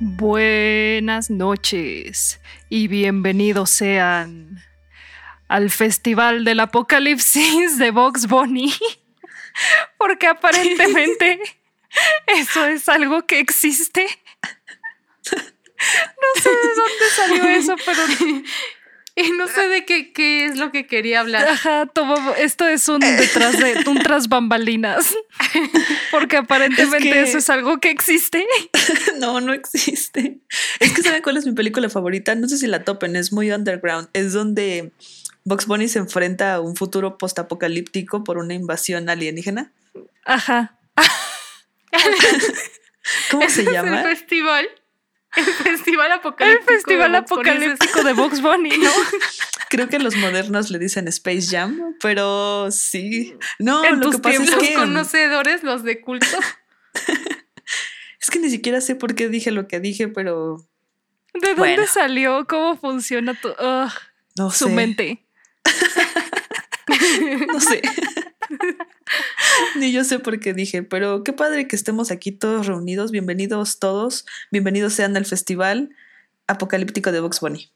Buenas noches y bienvenidos sean al Festival del Apocalipsis de Vox Bunny, porque aparentemente eso es algo que existe. No sé de dónde salió eso, pero y no sé de qué, qué es lo que quería hablar. Ajá, todo, esto es un detrás de un tras bambalinas. Porque aparentemente eso es algo que existe. no, no existe. Es que ¿saben cuál es mi película favorita? No sé si la topen, es muy underground. Es donde Box Bunny se enfrenta a un futuro postapocalíptico por una invasión alienígena. Ajá. ¿Cómo se llama? el festival. El festival apocalíptico. El festival apocalíptico de Box Bunny, ¿no? Creo que los modernos le dicen Space Jam, pero sí. No, lo que pasa es que. Los conocedores, los de culto. es que ni siquiera sé por qué dije lo que dije, pero. ¿De dónde salió? ¿Cómo funciona tu. no Su mente. no sé. Ni yo sé por qué dije, pero qué padre que estemos aquí todos reunidos. Bienvenidos todos. Bienvenidos sean al festival apocalíptico de Vox Bunny.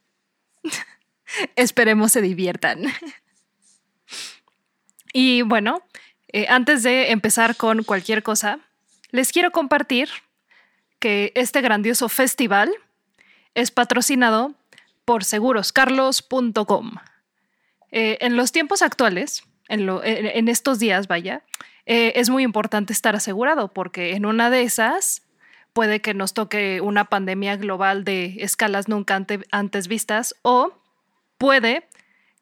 Esperemos se diviertan. Y bueno, eh, antes de empezar con cualquier cosa, les quiero compartir que este grandioso festival es patrocinado por seguroscarlos.com. Eh, en los tiempos actuales, en, estos días, vaya, eh, es muy importante estar asegurado porque en una de esas puede que nos toque una pandemia global de escalas nunca antes vistas o puede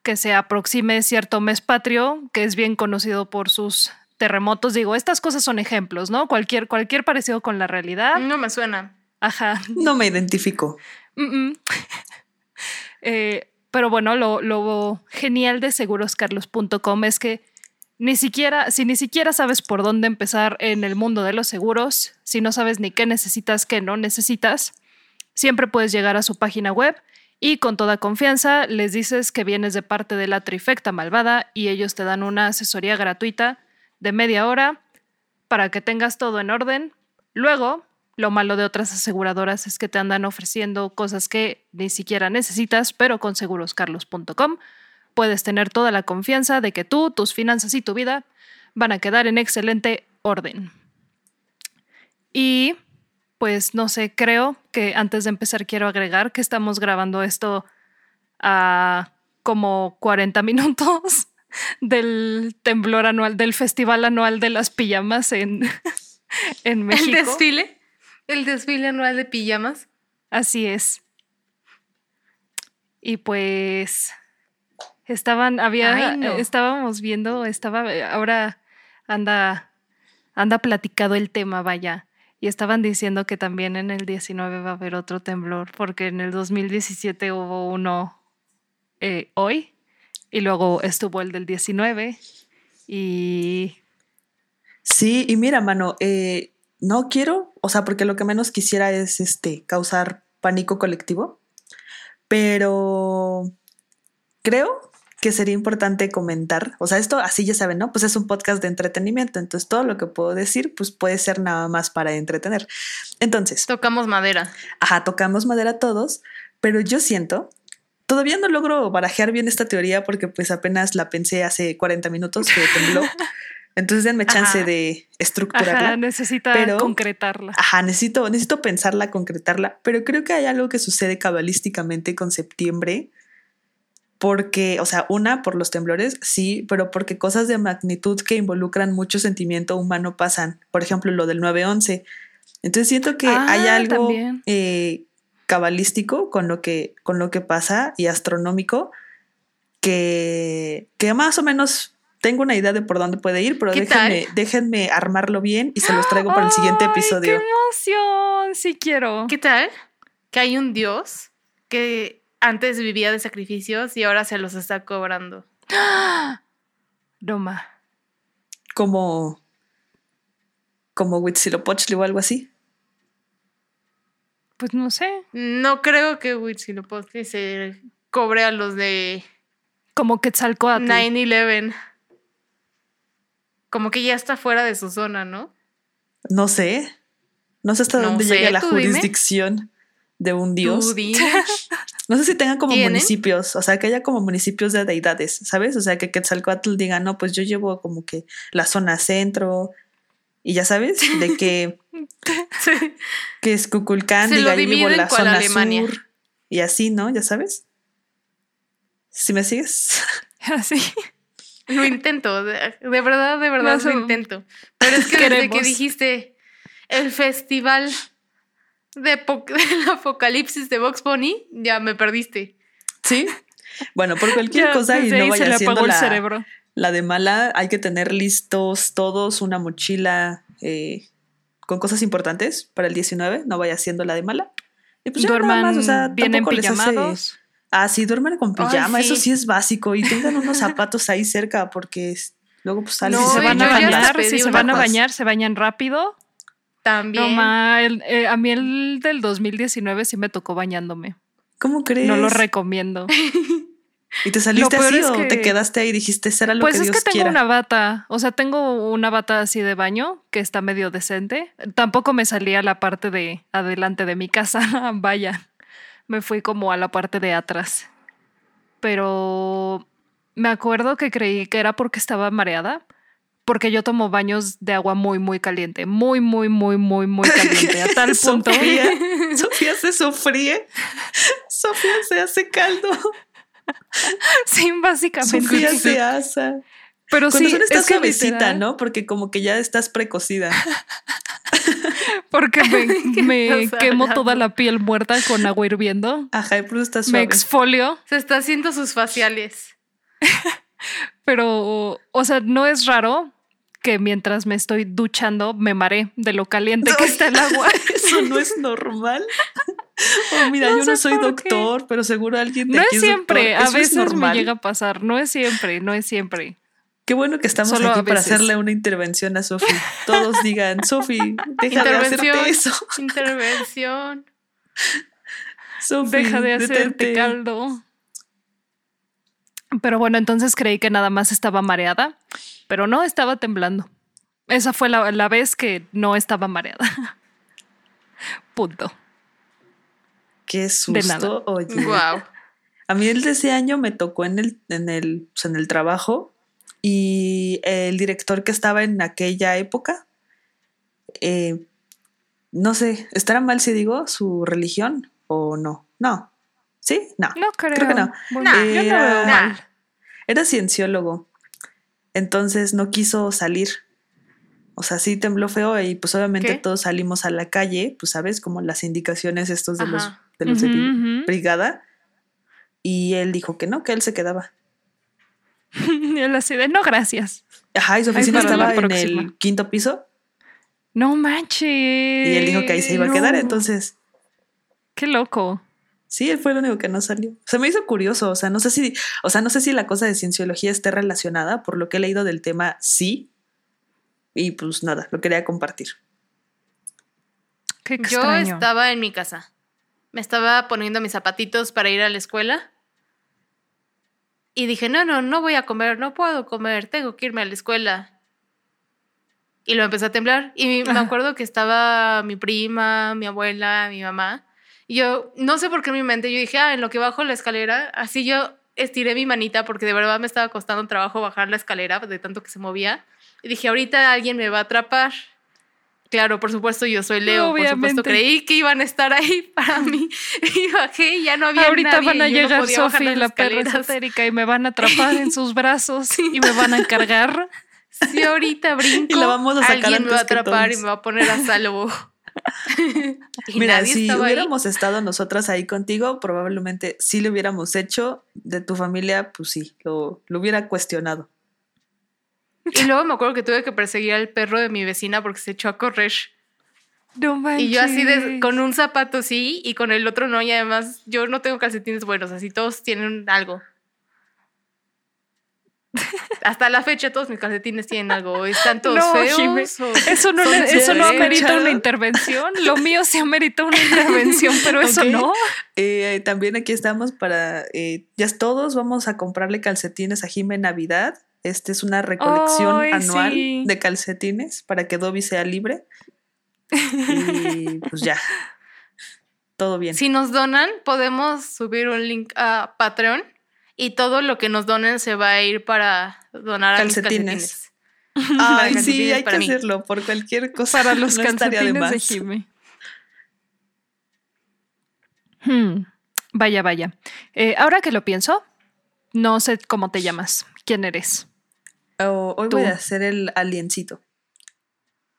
que se aproxime cierto mes patrio que es bien conocido por sus terremotos. Digo, estas cosas son ejemplos, ¿no? Cualquier, cualquier parecido con la realidad. No me suena. Ajá. No me identifico. eh, pero bueno, lo, genial de seguroscarlos.com es que ni siquiera, si ni siquiera sabes por dónde empezar en el mundo de los seguros, si no sabes ni qué necesitas, qué no necesitas, siempre puedes llegar a su página web y con toda confianza les dices que vienes de parte de la trifecta malvada y ellos te dan una asesoría gratuita de media hora para que tengas todo en orden. Luego lo malo de otras aseguradoras es que te andan ofreciendo cosas que ni siquiera necesitas, pero con seguroscarlos.com puedes tener toda la confianza de que tú, tus finanzas y tu vida van a quedar en excelente orden. Y pues no sé, creo que antes de empezar quiero agregar que estamos grabando esto a como 40 minutos del temblor anual, del festival anual de las pijamas en, en México. ¿El desfile? El desfile anual de pijamas. Así es. Y pues estaban, había, estábamos viendo, estaba, ahora anda, anda platicado el tema, vaya. Y estaban diciendo que también en el 19 va a haber otro temblor, porque en el 2017 hubo uno eh, hoy, y luego estuvo el del 19. Y. Sí, y mira, mano, eh, no quiero, o sea, porque lo que menos quisiera es este causar pánico colectivo, pero creo que sería importante comentar, o sea, esto así ya saben, ¿no? Pues es un podcast de entretenimiento, entonces todo lo que puedo decir pues puede ser nada más para entretener. Entonces, tocamos madera. Ajá, tocamos madera todos, pero yo siento Todavía no logro barajear bien esta teoría porque pues apenas la pensé hace 40 minutos que tembló. Entonces denme chance de estructurarla. Ajá, necesita concretarla. Ajá, necesito, necesito pensarla, concretarla. Pero creo que hay algo que sucede cabalísticamente con septiembre. Porque, o sea, una, por los temblores, sí, pero porque cosas de magnitud que involucran mucho sentimiento humano pasan. Por ejemplo, lo del 9-11. Entonces siento que hay ah, algo eh, cabalístico con lo, que, con lo que pasa y astronómico que, que más o menos tengo una idea de por dónde puede ir, pero déjenme, déjenme, armarlo bien y se los traigo para el siguiente episodio. ¡Qué emoción! Sí quiero. ¿Qué tal? Que hay un dios que antes vivía de sacrificios y ahora se los está cobrando. Doma. Como. Como Huitzilopochtli o algo así. Pues no sé. No creo que Huitzilopochtli se cobre a los de Como Quetzalcoatl. 9-11. Como que ya está fuera de su zona, ¿no? No sé. No sé hasta No dónde sé, llega la dime. jurisdicción de un dios. No sé si tengan como ¿Tienen? municipios, o sea, que haya como municipios de deidades, ¿sabes? O sea, que Quetzalcoatl diga, no, pues yo llevo como que la zona centro y ya sabes, de que, Sí. que es Cuculcán, diga, yo llevo la zona Alemania. sur y así, ¿no? Ya sabes. ¿Si me sigues? Así. Lo intento, de, de verdad, de verdad No, lo intento. Pero es que desde que dijiste el festival de del apocalipsis de Vox Bunny, ya me perdiste. Sí. Bueno, por cualquier Ya, cosa y no se vaya apagó el la, cerebro. la de mala, hay que tener listos todos una mochila eh, con cosas importantes para el 19, no vaya siendo la de mala. Y pues ya nada Duerman más, o sea, bien tampoco les hace- empijamados. Ah, sí, duerman con Ay, pijama, eso sí. es básico. Y tengan unos zapatos ahí cerca porque es- luego pues salen No, si se van a bañar, si se van a bañar, se bañan rápido. También. No, ma, el- eh, a mí el del 2019 sí me tocó bañándome. ¿Cómo crees? No lo recomiendo. ¿Y te saliste así es o que- te quedaste ahí y dijiste, será lo Pues que es Dios que tengo quiera? una bata, o sea, tengo una bata así de baño que está medio decente. Tampoco me salía la parte de adelante de mi casa, vaya. Me fui como a la parte de atrás. Pero me acuerdo que creí que era porque estaba mareada, porque yo tomo baños de agua muy, muy caliente, muy, muy, muy, muy, muy caliente, a tal punto. Sofía, Sofía se sofríe. Sofía se hace caldo. Sí, básicamente. Sofía se asa. Pero sí, estás es que suavecita, literal, ¿no? Porque como que ya estás precocida. Porque me, ¿Qué me quemo hablando? toda la piel muerta con agua hirviendo. Ajá, y por eso estás Me exfolio, Se está haciendo sus faciales. pero, o sea, no es raro que mientras me estoy duchando me maré de lo caliente que está el agua. Eso no es normal. Oh, mira, No yo no soy qué. doctor, pero seguro alguien de No aquí es siempre, doctor. a Eso es veces me llega a pasar, no es siempre, no es siempre. Qué bueno que estamos Solo aquí para hacerle una intervención a Sofi. Todos digan, Sofi, deja de hacerte eso. Intervención. Deja de hacerte detente. caldo. Pero bueno, entonces creí que nada más estaba mareada, pero no estaba temblando. Esa fue la, la vez que no estaba mareada. Punto. Qué susto, oye. Wow. A mí el de ese año me tocó en el, en el, pues, en el trabajo y el director que estaba en aquella época, eh, no sé, ¿estará mal si digo su religión o no? No. ¿Sí? No. No creo. Creo que no. Bueno, Nah, yo no era- veo mal. Era cienciólogo. Entonces no quiso salir. O sea, sí tembló feo y pues obviamente ¿Qué? todos salimos a la calle, pues sabes, como las indicaciones estos de los, de los brigada. Y él dijo que no, que él se quedaba. Y él así de, no, gracias. Ajá, y su oficina estaba en el quinto piso No manches. y él dijo que ahí se iba a quedar. Entonces, Qué loco. sí, él fue el único que no salió. Se me hizo curioso. O sea, no sé si, o sea, no sé si la cosa de cienciología esté relacionada. Por lo que he leído del tema, sí. Y pues nada, lo quería compartir. Qué Yo estaba en mi casa. Me estaba poniendo mis zapatitos para ir a la escuela. Y dije, no, no, no voy a comer, no puedo comer, tengo que irme a la escuela. Y lo empecé a temblar. Y me acuerdo que estaba mi prima, mi abuela, mi mamá. Y yo, no sé por qué en mi mente, yo dije, ah, en lo que bajo la escalera, así yo estiré mi manita porque de verdad me estaba costando trabajo bajar la escalera de tanto que se movía. Y dije, ahorita alguien me va a atrapar. Claro, por supuesto, yo soy Leo. Por supuesto, creí que iban a estar ahí para mí. Y bajé y ya no había Ahorita nadie, van a no llegar y las la perra esotérica y me van a atrapar en sus brazos y me van a cargar. Si ahorita brinco, Y la vamos a sacar alguien me va a atrapar y me va a poner a salvo. y Mira, nadie si ahí. hubiéramos estado nosotras ahí contigo, probablemente sí lo hubiéramos hecho. De tu familia, pues sí, lo, lo hubiera cuestionado. Y luego me acuerdo que tuve que perseguir al perro de mi vecina porque se echó a correr. No manches. Y yo así de- con un zapato sí y con el otro no. Y además yo no tengo calcetines buenos, así todos tienen algo. Hasta la fecha todos mis calcetines tienen algo. Están todos No, feos. Jime, o Eso no, le- eso no amerita una intervención. Lo mío sí amerita una intervención, pero eso Ok. no. Eh, también aquí estamos para, eh, ya todos, vamos a comprarle calcetines a Jime en Navidad. Esta es una recolección anual sí. de calcetines para que Dobby sea libre. Y pues ya. Todo bien. Si nos donan, podemos subir un link a Patreon y todo lo que nos donen se va a ir para donar a mis Calcetines. calcetines. Ay, sí, calcetines hay que mí. hacerlo por cualquier cosa. Para los no calcetines de. Hmm, Vaya, vaya. Eh, ahora que lo pienso, no sé cómo te llamas. ¿Quién eres? Oh, hoy Tú. voy a hacer el aliencito.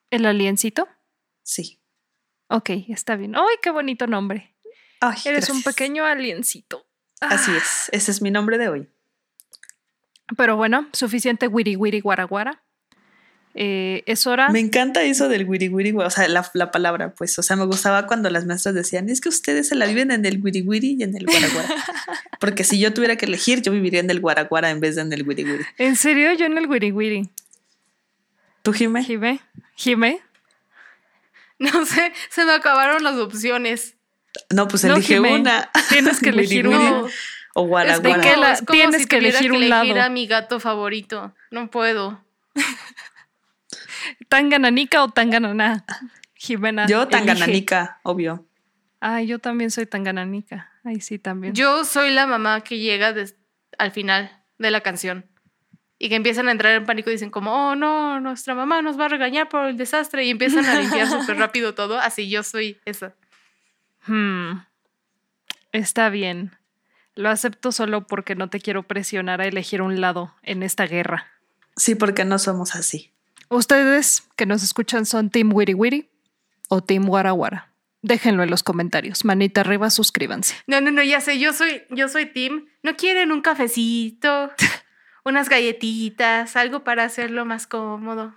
¿El aliencito? Sí. Ok, está bien. ¡Ay, qué bonito nombre! Ay, Eres un pequeño aliencito. Así Ah, es. Ese es mi nombre de hoy. Pero bueno, suficiente wiri wiri guara guara. Eh, es hora. Me encanta eso del wiri wiri, o sea, la, la palabra, pues, o sea, me gustaba cuando las maestras decían, es que ustedes se la viven en el wiri wiri y en el guaraguara. Porque si yo tuviera que elegir, yo viviría en el guaraguara en vez de en el wiri wiri. ¿En serio? Yo en el wiri wiri. ¿Tú, Jime? Jime. Jime. No sé, se me acabaron las opciones. No, pues No, elige Jime. una. Tienes que elegir. No. O Es guaraguara. ¿De qué la- es como tienes que elegir un lado. a mi gato favorito. No puedo. ¿Tangananica o Tangananá? Jimena. Yo, elige. Tangananica, obvio. Ay, yo también soy Tangananica. Ay, sí, también. Yo soy la mamá que llega al final de la canción y que empiezan a entrar en pánico y dicen como, oh no, nuestra mamá nos va a regañar por el desastre y empiezan a limpiar súper rápido todo. Así yo soy esa. Hmm. Está bien. Lo acepto solo porque no te quiero presionar a elegir un lado en esta guerra. Sí, porque no somos así. Ustedes que nos escuchan son Team Wiri Wiri o Team Wara Wara. Déjenlo en los comentarios. Manita arriba, suscríbanse. No, no, no, ya sé, yo soy, yo soy Tim. ¿No quieren un cafecito? Unas galletitas, algo para hacerlo más cómodo.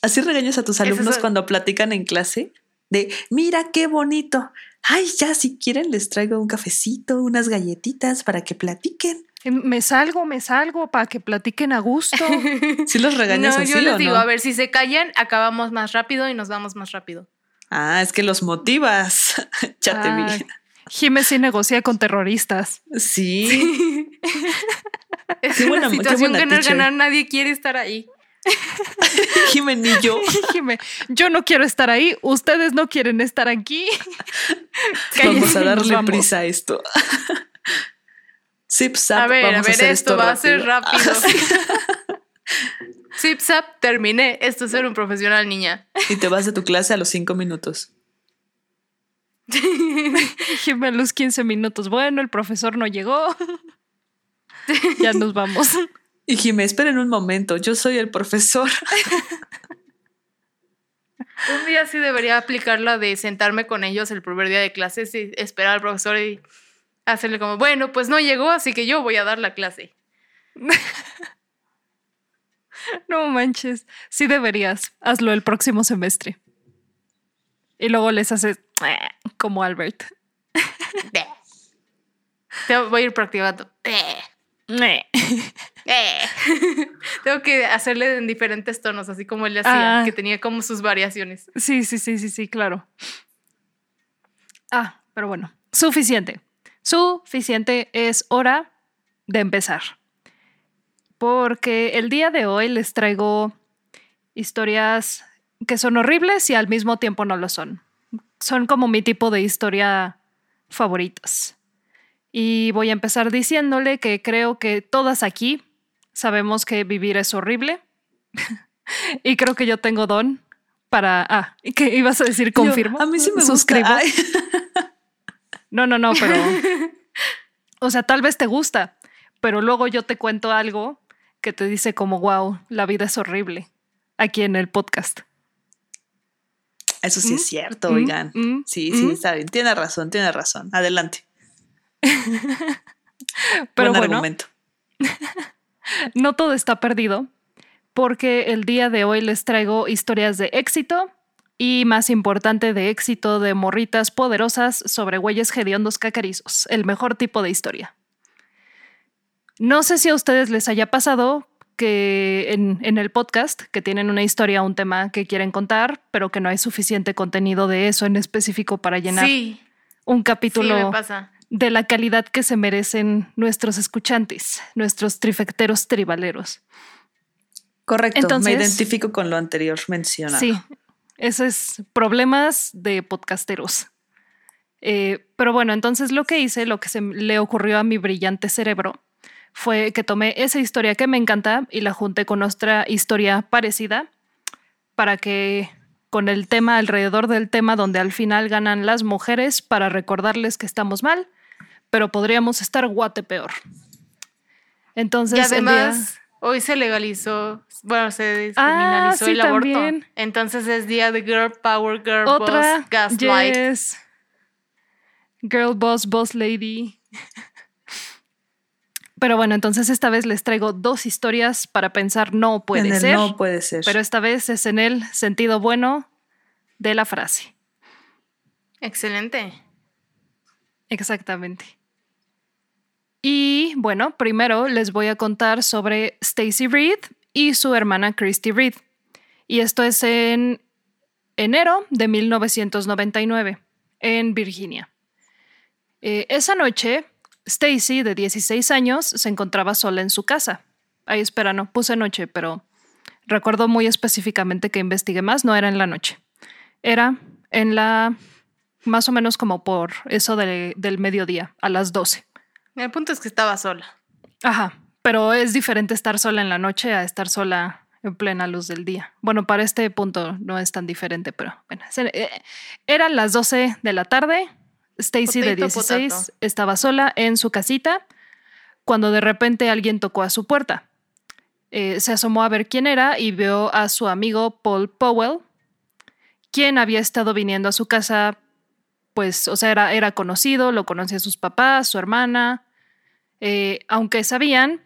¿Así regañas a tus alumnos cuando platican en clase? De, mira qué bonito. Ay, ya, si quieren les traigo un cafecito, unas galletitas para que platiquen. Eh, Me salgo, me salgo para que platiquen a gusto. ¿Sí los regañas no, así yo les o digo, no? a ver, si se callan, acabamos más rápido y nos vamos más rápido. Ah, es que los motivas. ya te vi. Jime sí negocia con terroristas. Sí. Es Qué una buena- qué situación buena ganar, teacher. ganar, nadie quiere estar ahí. Jimen y yo. Jime, yo no quiero estar ahí, ustedes no quieren estar aquí. Vamos a darle vamos. prisa a esto. Zip zap, A ver, a vamos ver, hacer esto va a ser rápido. Ah. Zip zap, terminé. Esto es ser un profesional, niña. Y te vas de tu clase a los cinco minutos. Jime a los 15 minutos. Bueno, el profesor no llegó. ya nos vamos. Y Jimé, esperen un momento, yo soy el profesor. Un día sí debería aplicar la de sentarme con ellos el primer día de clases y esperar al profesor y hacerle como, bueno, pues no llegó, así que yo voy a dar la clase. No manches. Sí deberías. Hazlo el próximo semestre. Y luego les haces "Eh", como Albert. Te voy a ir practicando. Tengo que hacerle en diferentes tonos, así como él le hacía, Ah. que tenía como sus variaciones. Sí, sí, sí, sí, sí, claro. Ah, pero bueno, suficiente. Suficiente es hora de empezar. Porque el día de hoy les traigo historias que son horribles y al mismo tiempo no lo son. Son como mi tipo de historia favoritas. Y voy a empezar diciéndole que creo que todas aquí sabemos que vivir es horrible. y creo que yo tengo don para... Ah, ¿qué ibas a decir? Confirmo. Yo, a mí sí me Suscribo. gusta. No, no, no, pero... o sea, tal vez te gusta, pero luego yo te cuento algo que te dice como, wow, la vida es horrible, aquí en el podcast. Eso sí ¿Mm? es cierto, ¿Mm? oigan. ¿Mm? Sí, sí, ¿Mm? está bien. Tiene razón, tiene razón. Adelante. Pero Buen bueno, argumento. no todo está perdido, porque el día de hoy les traigo historias de éxito y, más importante, de éxito de morritas poderosas sobre güeyes hediondos cacarizos, el mejor tipo de historia. No sé si a ustedes les haya pasado que en, en, el podcast, que tienen una historia, un tema que quieren contar, pero que no hay suficiente contenido de eso en específico para llenar Sí, un capítulo de la calidad que se merecen nuestros escuchantes, nuestros trifecteros tribaleros. Correcto, Entonces- me identifico con lo anterior mencionado. Sí, ese es problemas de podcasteros. Eh, pero bueno, entonces lo que hice, lo que se le ocurrió a mi brillante cerebro, fue que tomé esa historia que me encanta y la junté con otra historia parecida para que con el tema alrededor del tema donde al final ganan las mujeres para recordarles que estamos mal, pero podríamos estar guate peor. Enentonces, y además, hoy se legalizó, bueno, se Ah, descriminalizó sí, el aborto. también. Entonces es día de Girl Power, Girl Otra. Boss, Gaslight. yes. Girl boss, boss lady. Pero bueno, entonces esta vez les traigo dos historias para pensar no puede En el ser. No puede ser. Pero esta vez es en el sentido bueno de la frase. Excelente. Exactamente. Y bueno, primero les voy a contar sobre Stacy Reed y su hermana Christy Reed. Y esto es en enero de 1999, en Virginia. Eh, esa noche, Stacy, de 16 años, se encontraba sola en su casa. Ay, espera, no puse noche, pero recuerdo muy específicamente que investigué más, no era en la noche. Era en la más o menos como por eso de- del mediodía, a las 12. El punto es que estaba sola. Ajá, pero es diferente estar sola en la noche a estar sola en plena luz del día. Bueno, para este punto no es tan diferente, pero bueno, eh, eran las 12 de la tarde. Stacy de Potato, 16 potato. estaba sola en su casita cuando de repente alguien tocó a su puerta. Eh, se asomó a ver quién era y vio a su amigo Paul Powell, quien había estado viniendo a su casa, pues, o sea, era, era conocido, lo conocía sus papás, su hermana, eh, aunque sabían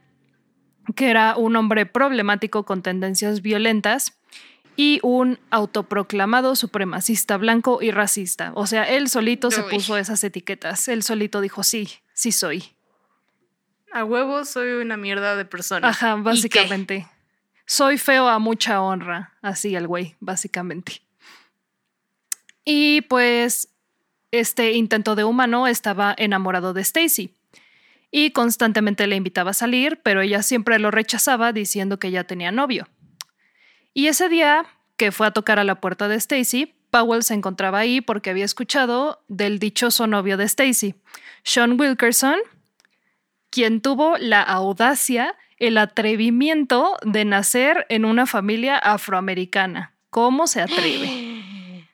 que era un hombre problemático con tendencias violentas y un autoproclamado supremacista blanco y racista. O sea, él solito se puso esas etiquetas. Él solito dijo, sí, sí soy. A huevo soy una mierda de persona. Ajá, básicamente. Soy feo a mucha honra, así el güey, básicamente. Y pues este intento de humano estaba enamorado de Stacy y constantemente le invitaba a salir, pero ella siempre lo rechazaba diciendo que ya tenía novio. Y ese día que fue a tocar a la puerta de Stacy, Powell se encontraba ahí porque había escuchado del dichoso novio de Stacy, Sean Wilkerson, quien tuvo la audacia, el atrevimiento de nacer en una familia afroamericana. ¿Cómo se atreve?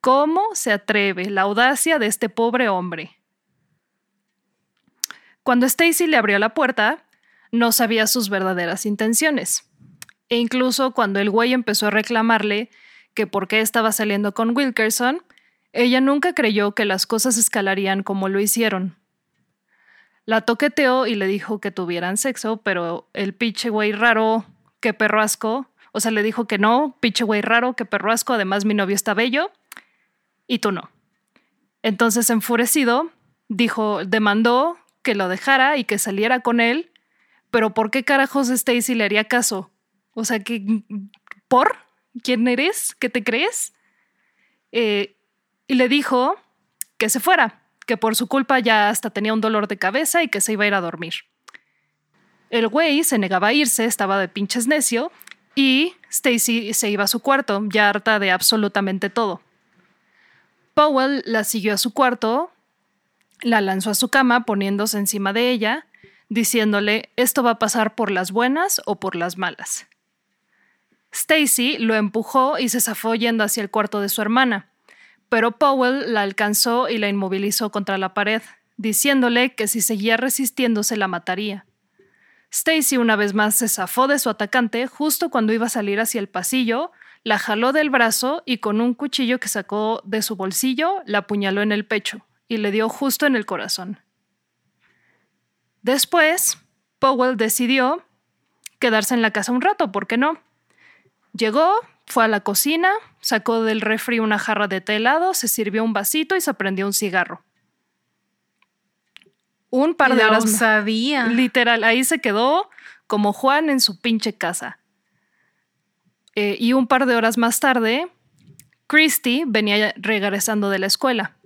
¿Cómo se atreve la audacia de este pobre hombre? Cuando Stacy le abrió la puerta, no sabía sus verdaderas intenciones. E incluso cuando el güey empezó a reclamarle que por qué estaba saliendo con Wilkerson, ella nunca creyó que las cosas escalarían como lo hicieron. La toqueteó y le dijo que tuvieran sexo, pero el pinche güey raro, que perro asco, o sea, le dijo que no, pinche güey raro, que perro asco, además mi novio está bello y tú no. Entonces, enfurecido, dijo, demandó que lo dejara y que saliera con él, pero ¿por qué carajos Stacy le haría caso? O sea, que ¿por? ¿Quién eres? ¿Qué te crees? Eh, y le dijo que se fuera, que por su culpa ya hasta tenía un dolor de cabeza y que se iba a ir a dormir. El güey se negaba a irse, estaba de pinches necio, y Stacy se iba a su cuarto, ya harta de absolutamente todo. Powell la siguió a su cuarto, la lanzó a su cama poniéndose encima de ella, diciéndole, esto va a pasar por las buenas o por las malas. Stacy lo empujó y se zafó yendo hacia el cuarto de su hermana, pero Powell la alcanzó y la inmovilizó contra la pared, diciéndole que si seguía resistiéndose la mataría. Stacy una vez más se zafó de su atacante justo cuando iba a salir hacia el pasillo, la jaló del brazo y con un cuchillo que sacó de su bolsillo la apuñaló en el pecho y le dio justo en el corazón. Después, Powell decidió quedarse en la casa un rato, ¿por qué no? Llegó, fue a la cocina, sacó del refri una jarra de té helado, se sirvió un vasito y se prendió un cigarro. Un par de horas. más- osadía. Literal, ahí se quedó como Juan en su pinche casa. Eh, y un par de horas más tarde, Christy venía regresando de la escuela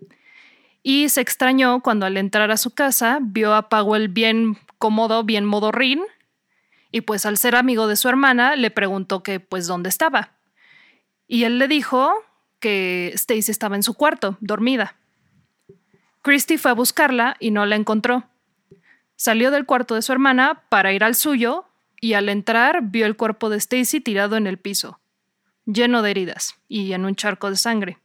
y se extrañó cuando al entrar a su casa vio a Powell bien cómodo, bien modorrín y pues al ser amigo de su hermana le preguntó que pues dónde estaba. Y él le dijo que Stacy estaba en su cuarto, dormida. Christy fue a buscarla y no la encontró. Salió del cuarto de su hermana para ir al suyo y al entrar vio el cuerpo de Stacy tirado en el piso, lleno de heridas y en un charco de sangre.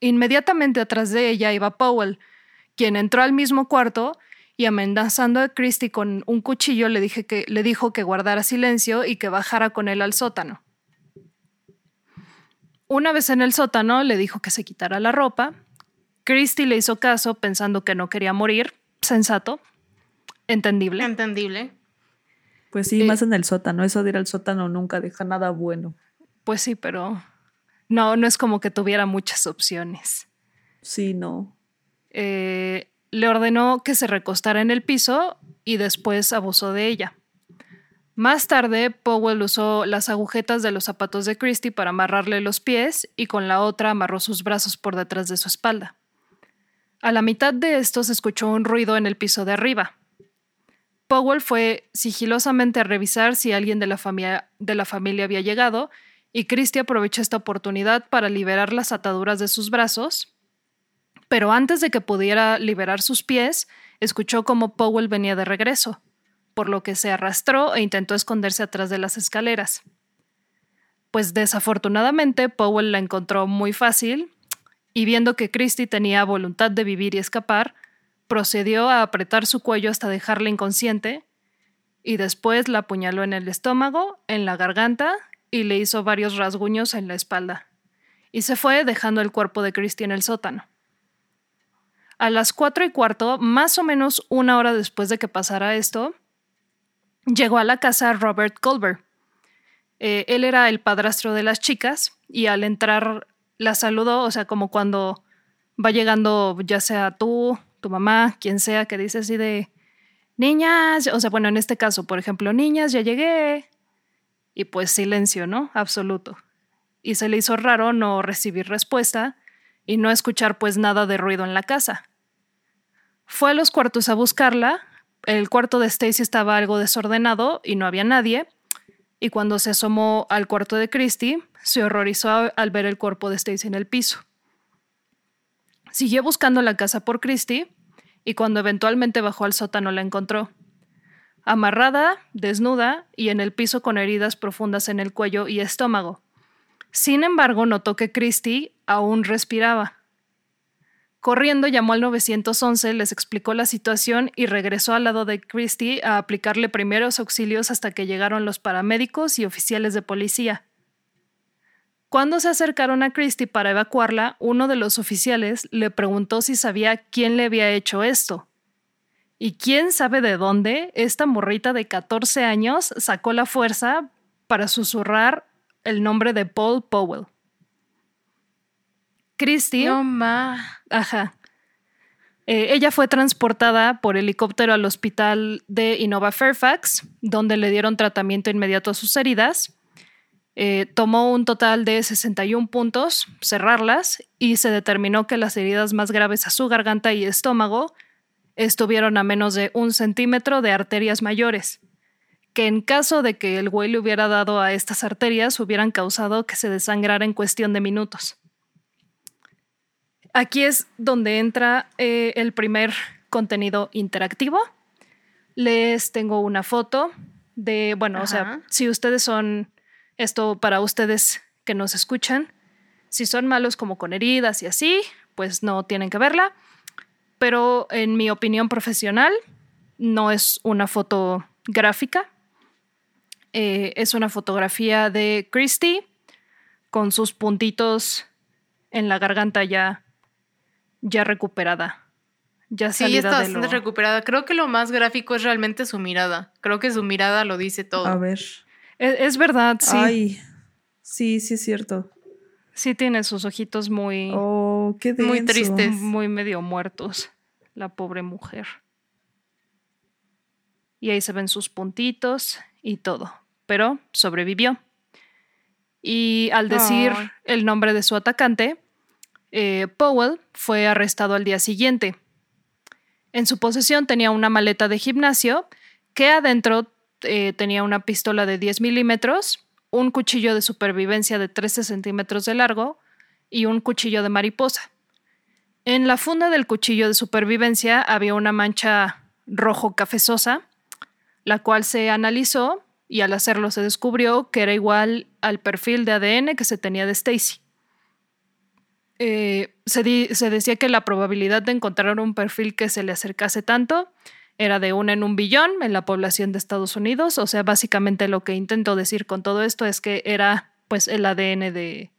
Inmediatamente atrás de ella iba Powell, quien entró al mismo cuarto y amenazando a Christy con un cuchillo le, dije que, le dijo que guardara silencio y que bajara con él al sótano. Una vez en el sótano le dijo que se quitara la ropa. Christy le hizo caso pensando que no quería morir. Sensato. Entendible. Entendible. Pues sí, Eh, más en el sótano. Eso de ir al sótano nunca deja nada bueno. Pues sí, pero no, no es como que tuviera muchas opciones. Sí, no. Eh, le ordenó que se recostara en el piso y después abusó de ella. Más tarde, Powell usó las agujetas de los zapatos de Christie para amarrarle los pies y con la otra amarró sus brazos por detrás de su espalda. A la mitad de esto se escuchó un ruido en el piso de arriba. Powell fue sigilosamente a revisar si alguien de la, familia, de la familia había llegado y Christie aprovechó esta oportunidad para liberar las ataduras de sus brazos pero antes de que pudiera liberar sus pies, escuchó como Powell venía de regreso, por lo que se arrastró e intentó esconderse atrás de las escaleras. Pues desafortunadamente Powell la encontró muy fácil y viendo que Christie tenía voluntad de vivir y escapar, procedió a apretar su cuello hasta dejarla inconsciente y después la apuñaló en el estómago, en la garganta y le hizo varios rasguños en la espalda. Y se fue dejando el cuerpo de Christie en el sótano. A las cuatro y cuarto, más o menos una hora después de que pasara esto, llegó a la casa Robert Colbert. Eh, él era el padrastro de las chicas y al entrar la saludó, o sea, como cuando va llegando ya sea tú, tu mamá, quien sea, que dice así de, niñas, o sea, bueno, en este caso, por ejemplo, niñas, ya llegué. Y pues silencio, ¿no? Absoluto. Y se le hizo raro no recibir respuesta y no escuchar pues nada de ruido en la casa. Fue a los cuartos a buscarla. El cuarto de Stacy estaba algo desordenado y no había nadie. Y cuando se asomó al cuarto de Christie, se horrorizó al ver el cuerpo de Stacy en el piso. Siguió buscando la casa por Christie y cuando eventualmente bajó al sótano la encontró. Amarrada, desnuda y en el piso con heridas profundas en el cuello y estómago. Sin embargo, notó que Christie aún respiraba. Corriendo llamó al 911, les explicó la situación y regresó al lado de Christie a aplicarle primeros auxilios hasta que llegaron los paramédicos y oficiales de policía. Cuando se acercaron a Christie para evacuarla, uno de los oficiales le preguntó si sabía quién le había hecho esto. Y quién sabe de dónde esta morrita de 14 años sacó la fuerza para susurrar el nombre de Paul Powell. Christie. No ma. Ajá. Eh, ella fue transportada por helicóptero al hospital de Innova Fairfax, donde le dieron tratamiento inmediato a sus heridas. Eh, tomó un total de 61 puntos, cerrarlas, y se determinó que las heridas más graves a su garganta y estómago estuvieron a menos de un centímetro de arterias mayores, que en caso de que el güey le hubiera dado a estas arterias hubieran causado que se desangrara en cuestión de minutos. Aquí es donde entra eh, el primer contenido interactivo. Les tengo una foto de, bueno, o sea, si ustedes son, esto para ustedes que nos escuchan, si son malos como con heridas y así, pues no tienen que verla. Pero en mi opinión profesional, no es una foto gráfica. Eh, es una fotografía de Christie con sus puntitos en la garganta ya, ya recuperada. Ya Sí, salida está bastante lo- recuperada. Creo que lo más gráfico es realmente su mirada. Creo que su mirada lo dice todo. A ver. Es, es verdad, sí. Ay. Sí, sí es cierto. Sí tiene sus ojitos muy, Oh, qué. Muy triste. muy medio muertos, la pobre mujer. Y ahí se ven sus puntitos y todo, pero sobrevivió. Y al decir el nombre de su atacante, eh, Powell fue arrestado al día siguiente. En su posesión tenía una maleta de gimnasio que adentro eh, tenía una pistola de 10 milímetros, un cuchillo de supervivencia de 13 centímetros de largo y un cuchillo de mariposa. En la funda del cuchillo de supervivencia había una mancha rojo cafezosa, la cual se analizó y al hacerlo se descubrió que era igual al perfil de ADN que se tenía de Stacy. Eh, se, decía que la probabilidad de encontrar un perfil que se le acercase tanto era de una en un billón en la población de Estados Unidos. O sea, básicamente lo que intento decir con todo esto es que era pues el ADN de,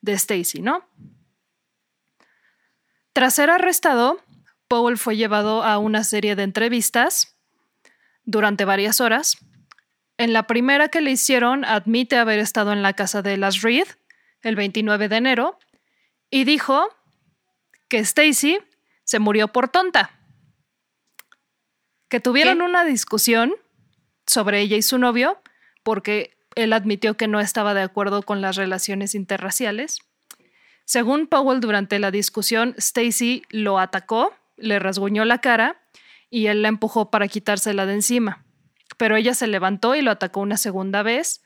de Stacy, ¿no? Tras ser arrestado, Powell fue llevado a una serie de entrevistas durante varias horas. En la primera que le hicieron, admite haber estado en la casa de las Reed el 29 de enero y dijo que Stacy se murió por tonta. Que tuvieron ¿Qué? una discusión sobre ella y su novio porque él admitió que no estaba de acuerdo con las relaciones interraciales. Según Powell, durante la discusión, Stacy lo atacó, le rasguñó la cara y él la empujó para quitársela de encima. Pero ella se levantó y lo atacó una segunda vez.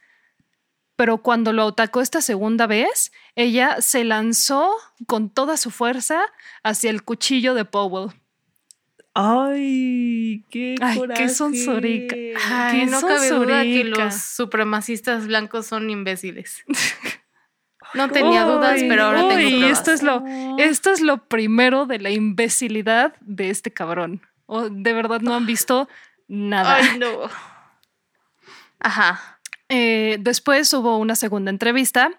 Pero cuando lo atacó esta segunda vez, ella se lanzó con toda su fuerza hacia el cuchillo de Powell. Ay, qué Ay, qué coraje. sonsorica. Ay, Qué no cabe duda que los supremacistas blancos son imbéciles. No tenía dudas, pero ahora tengo pruebas. esto es lo esto es lo primero de la imbecilidad de este cabrón. O de verdad no han visto nada. Ay, no. Ajá. Eh, después hubo una segunda entrevista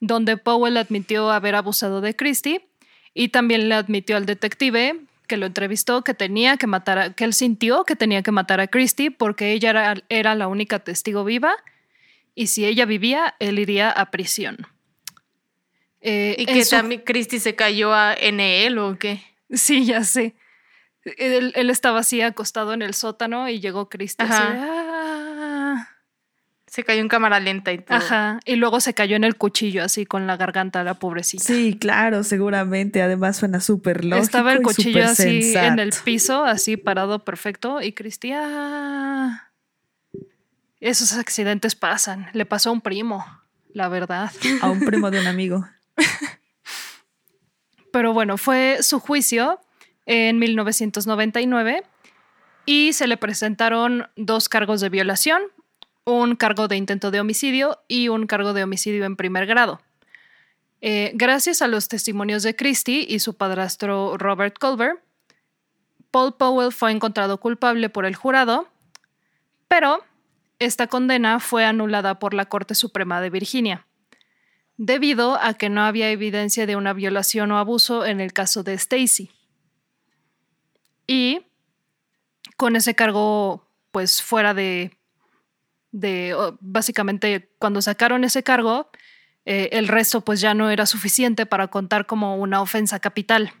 donde Powell admitió haber abusado de Christie y también le admitió al detective que lo entrevistó que tenía que matar a, que él sintió que tenía que matar a Christie porque ella era, era la única testigo viva y si ella vivía él iría a prisión. Eh, ¿Y en que su- también Christy se cayó a NL o qué? Sí, ya sé. Él, él estaba así acostado en el sótano y llegó Christie así "Ah". Se cayó en cámara lenta y todo. Ajá, y luego se cayó en el cuchillo así con la garganta la pobrecita. Sí, claro, seguramente. Además suena súper lógico. Estaba el y cuchillo así sensato. en el piso, así parado perfecto, y Cristian. Esos accidentes pasan. Le pasó a un primo, la verdad. A un primo de un amigo. Pero bueno, fue su juicio en 1999 y se le presentaron dos cargos de violación, un cargo de intento de homicidio y un cargo de homicidio en primer grado. Eh, gracias a los testimonios de Christie y su padrastro Robert Culver, Paul Powell fue encontrado culpable por el jurado, pero esta condena fue anulada por la Corte Suprema de Virginia debido a que no había evidencia de una violación o abuso en el caso de Stacy. Y con ese cargo, pues fuera de, de oh, básicamente cuando sacaron ese cargo, eh, el resto pues ya no era suficiente para contar como una ofensa capital.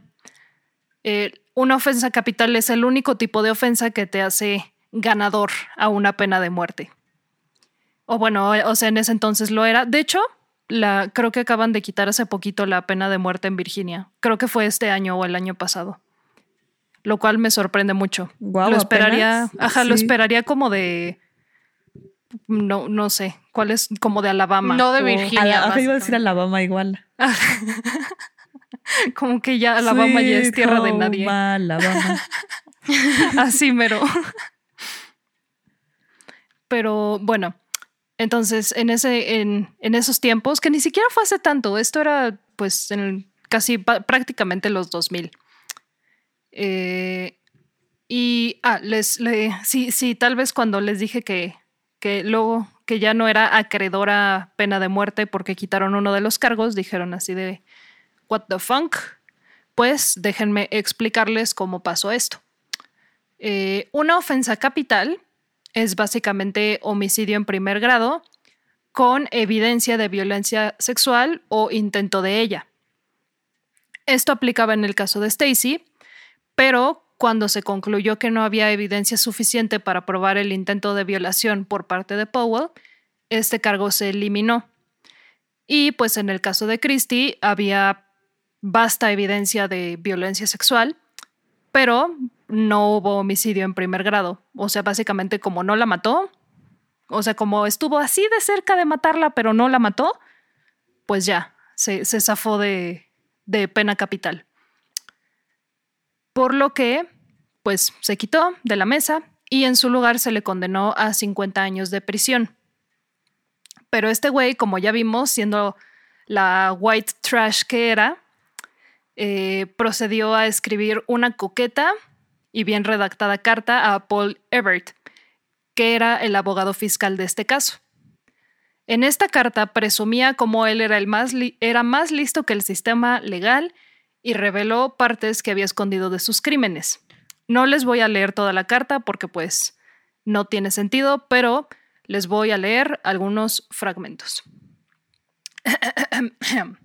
Eh, una ofensa capital es el único tipo de ofensa que te hace ganador a una pena de muerte. O bueno, o sea, en ese entonces lo era. De hecho, la, creo que acaban de quitar hace poquito la pena de muerte en Virginia. Creo que fue este año o el año pasado. Lo cual me sorprende mucho. Guau, lo esperaría, apenas. ajá, lo esperaría como de no, no sé, cuál es como de Alabama. No de Virginia. A la- ajá, iba a decir Alabama igual. Como que ya Alabama ya es tierra de nadie. Alabama. Así mero. Pero bueno, entonces en, ese, en, en esos tiempos, que ni siquiera fue hace tanto, esto era pues en el- casi prácticamente los 2000. Eh, y, ah, les, le, sí, sí, tal vez cuando les dije que, que luego que ya no era acreedora pena de muerte porque quitaron uno de los cargos, dijeron así de, what the funk? Pues déjenme explicarles cómo pasó esto. Eh, una ofensa capital es básicamente homicidio en primer grado con evidencia de violencia sexual o intento de ella. Esto aplicaba en el caso de Stacy, pero cuando se concluyó que no había evidencia suficiente para probar el intento de violación por parte de Powell, este cargo se eliminó. Y pues en el caso de Christie había vasta evidencia de violencia sexual, pero no hubo homicidio en primer grado. O sea, básicamente como no la mató, o sea, como estuvo así de cerca de matarla, pero no la mató, pues ya, se, zafó de, de pena capital. Por lo que, pues se quitó de la mesa y en su lugar se le condenó a 50 años de prisión. Pero este güey, como ya vimos, siendo la white trash que era, eh, procedió a escribir una coqueta y bien redactada carta a Paul Everett, que era el abogado fiscal de este caso. En esta carta presumía como él era, el más era más listo que el sistema legal y reveló partes que había escondido de sus crímenes. No les voy a leer toda la carta porque pues no tiene sentido, pero les voy a leer algunos fragmentos.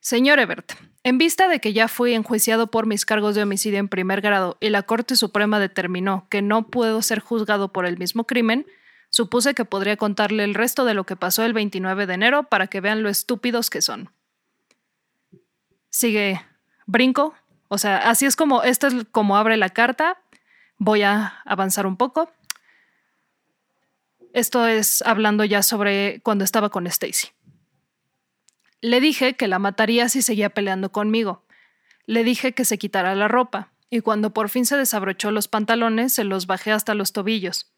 Señor Ebert, en vista de que ya fui enjuiciado por mis cargos de homicidio en primer grado y la Corte Suprema determinó que no puedo ser juzgado por el mismo crimen, supuse que podría contarle el resto de lo que pasó el 29 de enero para que vean lo estúpidos que son. Sigue, brinco, o sea, así es como, esto es como abre la carta, voy a avanzar un poco. Esto es hablando ya sobre cuando estaba con Stacy. Le dije que la mataría si seguía peleando conmigo. Le dije que se quitara la ropa, y cuando por fin se desabrochó los pantalones, se los bajé hasta los tobillos.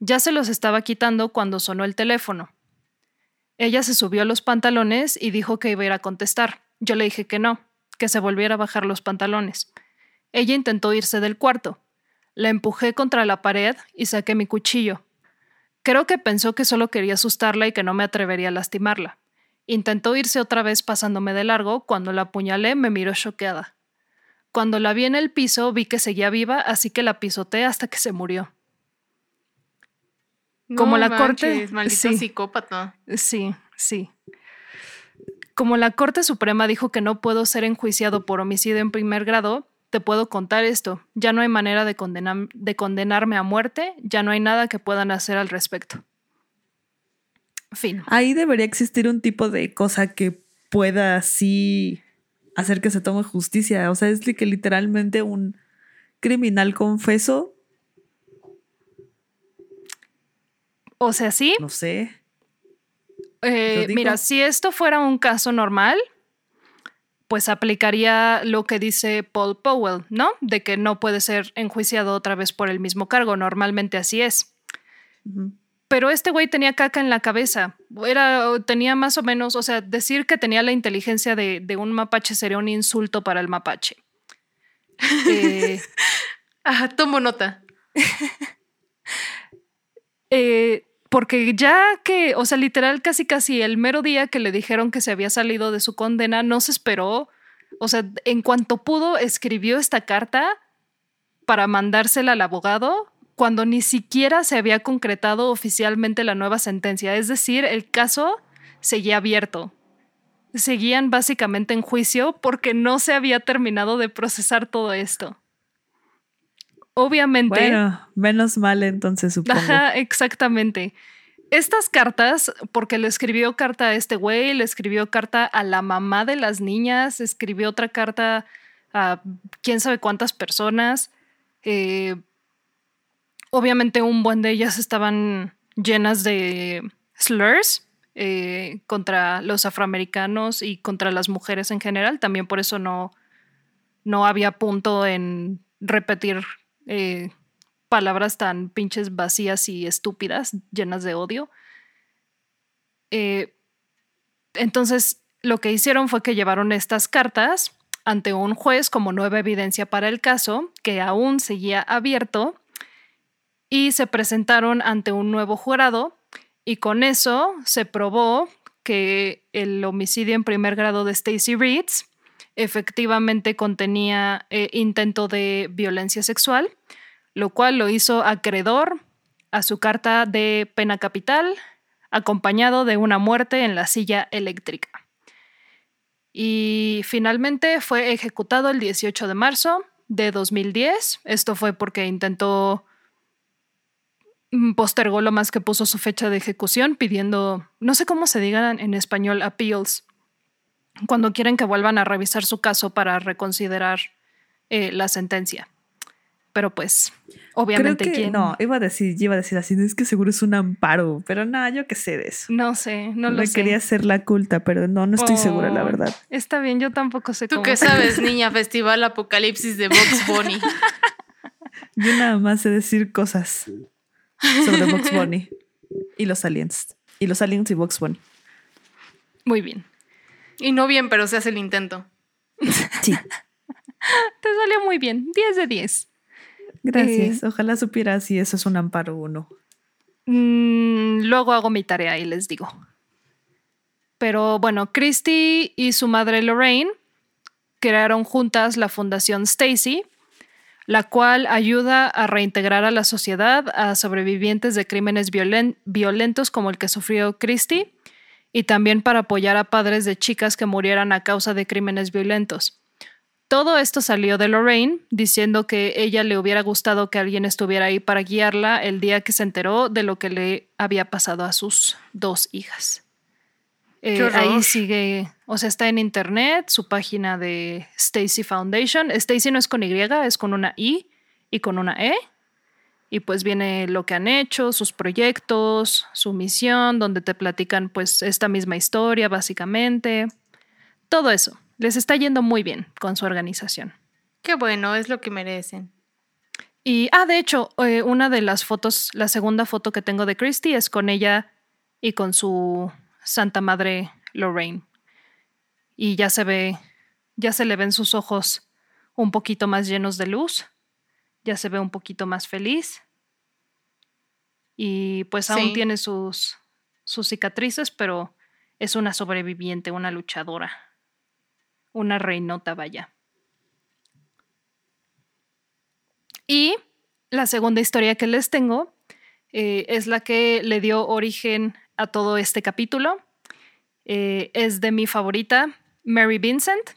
Ya se los estaba quitando cuando sonó el teléfono. Ella se subió a los pantalones y dijo que iba a ir a contestar. Yo le dije que no, que se volviera a bajar los pantalones. Ella intentó irse del cuarto. La empujé contra la pared y saqué mi cuchillo. Creo que pensó que solo quería asustarla y que no me atrevería a lastimarla. Intentó irse otra vez pasándome de largo, cuando la apuñalé me miró choqueada. Cuando la vi en el piso vi que seguía viva, así que la pisoteé hasta que se murió. Como la corte. Maldito psicópata. Sí, sí. Como la Corte Suprema dijo que no puedo ser enjuiciado por homicidio en primer grado, te puedo contar esto. Ya no hay manera de, de condenarme a muerte, ya no hay nada que puedan hacer al respecto. Fin. Ahí debería existir un tipo de cosa que pueda así hacer que se tome justicia. O sea, es que literalmente un criminal confeso. O sea, sí. No sé. Eh, mira, si esto fuera un caso normal, pues aplicaría lo que dice Paul Powell, ¿no? De que no puede ser enjuiciado otra vez por el mismo cargo. Normalmente así es. Pero este güey tenía caca en la cabeza. Era, tenía más o menos, o sea, decir que tenía la inteligencia de, un mapache sería un insulto para el mapache. Eh, Ajá, tomo nota. eh, porque ya que, o sea, literal, casi casi el mero día que le dijeron que se había salido de su condena, no se esperó. O sea, en cuanto pudo, escribió esta carta para mandársela al abogado cuando ni siquiera se había concretado oficialmente la nueva sentencia, es decir, el caso seguía abierto. Seguían básicamente en juicio porque no se había terminado de procesar todo esto. Obviamente. Bueno, menos mal entonces supongo. Ajá, exactamente. Estas cartas, porque le escribió carta a este güey, le escribió carta a la mamá de las niñas, escribió otra carta a quién sabe cuántas personas. Eh, obviamente un buen de ellas estaban llenas de slurs eh, contra los afroamericanos y contra las mujeres en general. También por eso no, no había punto en repetir eh, palabras tan pinches vacías y estúpidas, llenas de odio. Eh, entonces, lo que hicieron fue que llevaron estas cartas ante un juez como nueva evidencia para el caso, que aún seguía abierto, y se presentaron ante un nuevo jurado y con eso se probó que el homicidio en primer grado de Stacy Reeds efectivamente contenía eh, intento de violencia sexual, lo cual lo hizo acreedor a su carta de pena capital, acompañado de una muerte en la silla eléctrica. Y finalmente fue ejecutado el 18 de marzo de 2010. Esto fue porque intentó mm, postergó lo más que puso su fecha de ejecución pidiendo, no sé cómo se digan en español, appeals, cuando quieren que vuelvan a revisar su caso para reconsiderar eh, la sentencia. Pero pues, obviamente, Creo que, No, iba a decir, iba a decir así, es que seguro es un amparo, pero nada, yo qué sé de eso. No sé, no lo Me sé. quería hacer la culta, pero no, no estoy segura, la Oh, verdad. Está bien, yo tampoco sé ¿Tú cómo. qué sabes, niña? Festival Apocalipsis de Box Bunny. Yo nada más sé decir cosas sobre Box Bunny y los aliens. Y los aliens y Box Bunny. Muy bien. Y no bien, pero se hace el intento. Sí, Te salió muy bien. 10 de 10. gracias. Ojalá supiera si eso es un amparo o no. Mm, luego hago mi tarea y les digo. Pero bueno, Christy y su madre Lorraine crearon juntas la Fundación Stacy, la cual ayuda a reintegrar a la sociedad a sobrevivientes de crímenes violen- violentos como el que sufrió Christy y también para apoyar a padres de chicas que murieran a causa de crímenes violentos. Todo esto salió de Lorraine diciendo que ella le hubiera gustado que alguien estuviera ahí para guiarla el día que se enteró de lo que le había pasado a sus dos hijas. Eh, ahí sigue, o sea, está en internet su página de Stacy Foundation. Stacy no es con Y, es con una I y con una E. Y pues viene lo que han hecho, sus proyectos, su misión, donde te platican pues esta misma historia básicamente. Todo eso. Les está yendo muy bien con su organización. Qué bueno, es lo que merecen. Y, ah, de hecho, eh, una de las fotos, la segunda foto que tengo de Christy es con ella y con su Santa Madre Lorraine. Y ya se ve, ya se le ven sus ojos un poquito más llenos de luz, ya se ve un poquito más feliz. Y pues aún Sí. tiene sus, sus cicatrices, pero es una sobreviviente, una luchadora, una reinota, vaya. Y la segunda historia que les tengo eh, es la que le dio origen a todo este capítulo. Eh, es de mi favorita, Mary Vincent.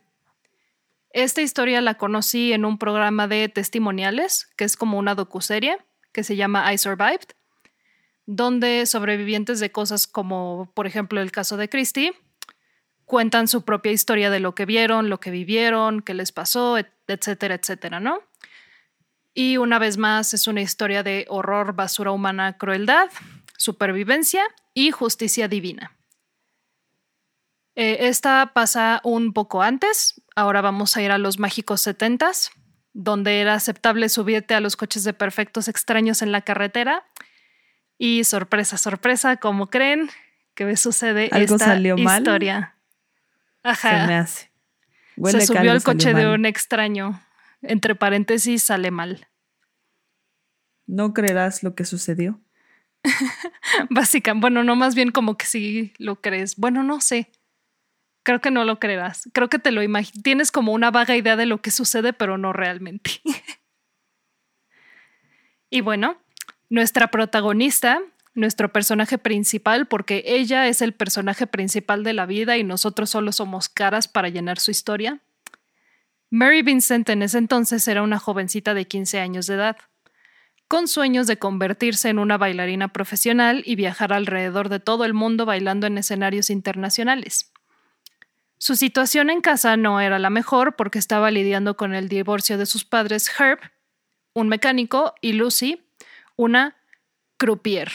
Esta historia la conocí en un programa de testimoniales, que es como una docuserie, que se llama I Survived, donde sobrevivientes de cosas como, por ejemplo, el caso de Christie, cuentan su propia historia de lo que vieron, lo que vivieron, qué les pasó, et- etcétera, etcétera, ¿no? Y una vez más es una historia de horror, basura humana, crueldad, supervivencia y justicia divina. Eh, esta pasa un poco antes, ahora vamos a ir a los mágicos setentas, donde era aceptable subirte a los coches de perfectos extraños en la carretera. Y sorpresa, sorpresa, como creen que me sucede ¿Algo esta salió mal? historia? Ajá Se me hace. Huele se subió al coche de mal. un extraño. Entre paréntesis, sale mal. No creerás lo que sucedió. Básicamente, bueno, no más bien como que sí lo crees. Bueno, no sé. Creo que no lo creerás. Creo que te lo imaginas. Tienes como una vaga idea de lo que sucede, pero no realmente. y bueno, nuestra protagonista, nuestro personaje principal, porque ella es el personaje principal de la vida y nosotros solo somos caras para llenar su historia. Mary Vincent en ese entonces era una jovencita de 15 años de edad con sueños de convertirse en una bailarina profesional y viajar alrededor de todo el mundo bailando en escenarios internacionales. Su situación en casa no era la mejor porque estaba lidiando con el divorcio de sus padres Herb, un mecánico, y Lucy, una croupier.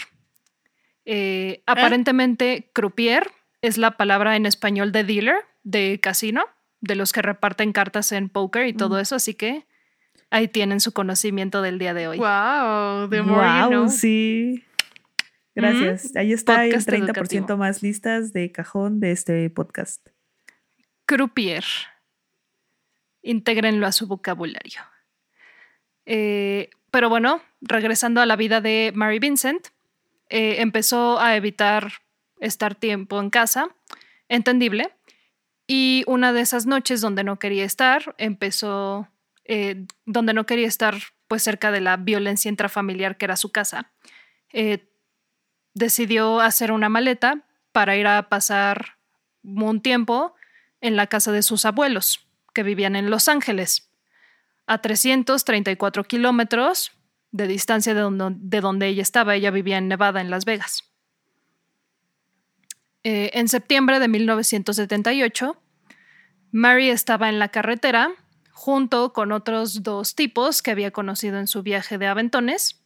Eh, aparentemente, croupier es la palabra en español de dealer, de casino, de los que reparten cartas en póker y todo eso, así que ahí tienen su conocimiento del día de hoy. Wow, the more Wow, you know. sí. Gracias. Ahí está Podcast el 30% educativo. más listas de cajón de este podcast. Croupier. Intégrenlo a su vocabulario. Eh, pero bueno, regresando a la vida de Mary Vincent, eh, empezó a evitar estar tiempo en casa, entendible, y una de esas noches donde no quería estar, empezó, eh, donde no quería estar pues cerca de la violencia intrafamiliar que era su casa, decidió hacer una maleta para ir a pasar un tiempo en la casa de sus abuelos, que vivían en Los Ángeles. a 334 kilómetros de distancia de donde, de donde, ella estaba. Ella vivía en Nevada, en Las Vegas. Eh, en septiembre de 1978, Mary estaba en la carretera junto con otros dos tipos que había conocido en su viaje de aventones.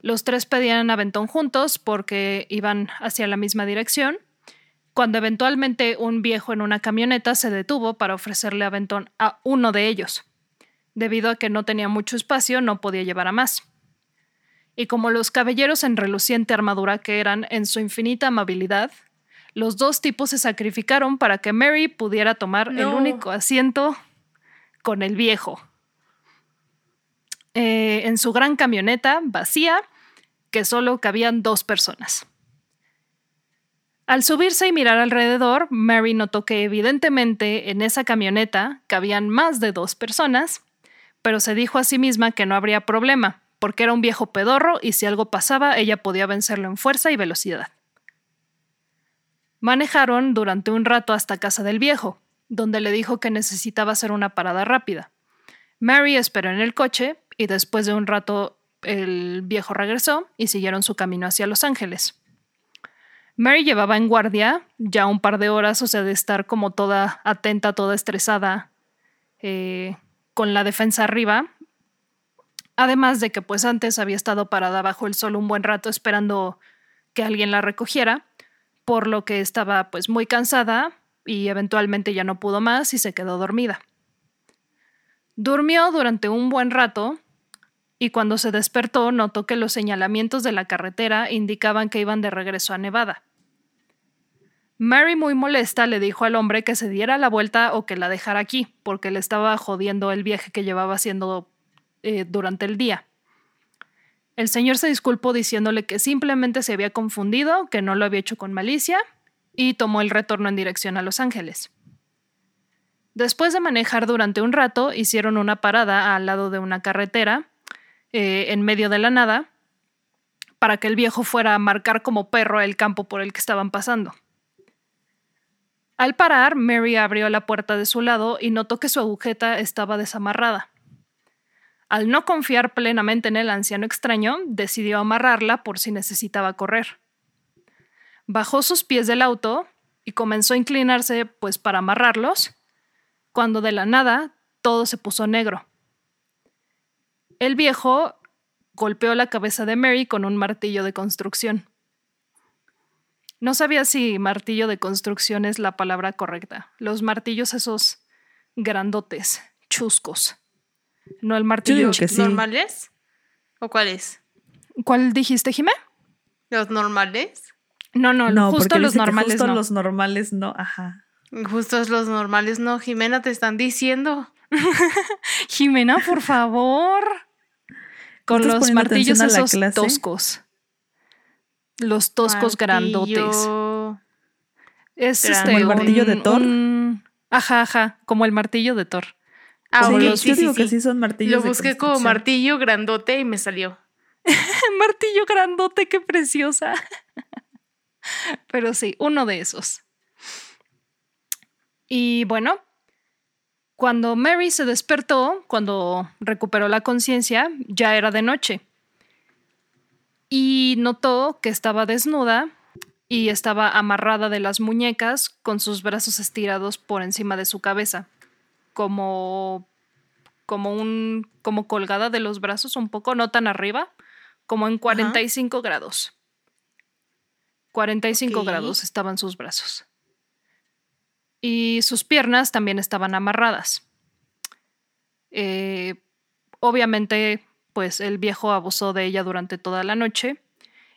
Los tres pedían aventón juntos porque iban hacia la misma dirección, cuando eventualmente un viejo en una camioneta se detuvo para ofrecerle aventón a uno de ellos. Debido a que no tenía mucho espacio, no podía llevar a más. Y como los caballeros en reluciente armadura que eran en su infinita amabilidad, los dos tipos se sacrificaron para que Mary pudiera tomar el único asiento con el viejo. Eh, en su gran camioneta vacía, que solo cabían dos personas. Al subirse y mirar alrededor, Mary notó que evidentemente en esa camioneta cabían más de dos personas, pero se dijo a sí misma que no habría problema, porque era un viejo pedorro y si algo pasaba ella podía vencerlo en fuerza y velocidad. Manejaron durante un rato hasta casa del viejo, donde le dijo que necesitaba hacer una parada rápida. Mary esperó en el coche y después de un rato el viejo regresó y siguieron su camino hacia Los Ángeles. Mary llevaba en guardia ya un par de horas, o sea, de estar como toda atenta, toda estresada, eh, con la defensa arriba. Además de que pues antes había estado parada bajo el sol un buen rato esperando que alguien la recogiera por lo que estaba pues muy cansada y eventualmente ya no pudo más y se quedó dormida. Durmió durante un buen rato y cuando se despertó notó que los señalamientos de la carretera indicaban que iban de regreso a Nevada. Mary, muy molesta, le dijo al hombre que se diera la vuelta o que la dejara aquí, porque le estaba jodiendo el viaje que llevaba haciendo eh, durante el día. El señor se disculpó diciéndole que simplemente se había confundido, que no lo había hecho con malicia, y tomó el retorno en dirección a Los Ángeles. Después de manejar durante un rato, hicieron una parada al lado de una carretera, eh, en medio de la nada, para que el viejo fuera a marcar como perro el campo por el que estaban pasando. Al parar, Mary abrió la puerta de su lado y notó que su agujeta estaba desamarrada. Al no confiar plenamente en el anciano extraño, decidió amarrarla por si necesitaba correr. Bajó sus pies del auto y comenzó a inclinarse pues para amarrarlos, cuando de la nada todo se puso negro. El viejo golpeó la cabeza de Mary con un martillo de construcción. No sabía si martillo de construcción es la palabra correcta. Los martillos esos grandotes, chuscos. No el martillo. ¿Normales? ¿O cuáles? ¿Cuál dijiste, Jimé? ¿Los normales? No, no, no justo los normales justo no. los normales no, ajá. Justos los normales no, Jimena, te están diciendo. Jimena, por favor. Con los martillos esos toscos. Los toscos grandotes. Es este, como el martillo de Thor. ajá, ajá, como el martillo de Thor. Ah, sí, ok, yo digo que sí son martillos. Lo busqué como martillo grandote y me salió. martillo grandote, qué preciosa. Pero sí, uno de esos. Y bueno, cuando Mary se despertó, cuando recuperó la conciencia, ya era de noche. Y notó que estaba desnuda y estaba amarrada de las muñecas con sus brazos estirados por encima de su cabeza como, como un, como colgada de los brazos, un poco, no tan arriba, como en 45 Ajá. grados. 45 okay. grados estaban sus brazos. Y sus piernas también estaban amarradas. Eh, obviamente, pues el viejo abusó de ella durante toda la noche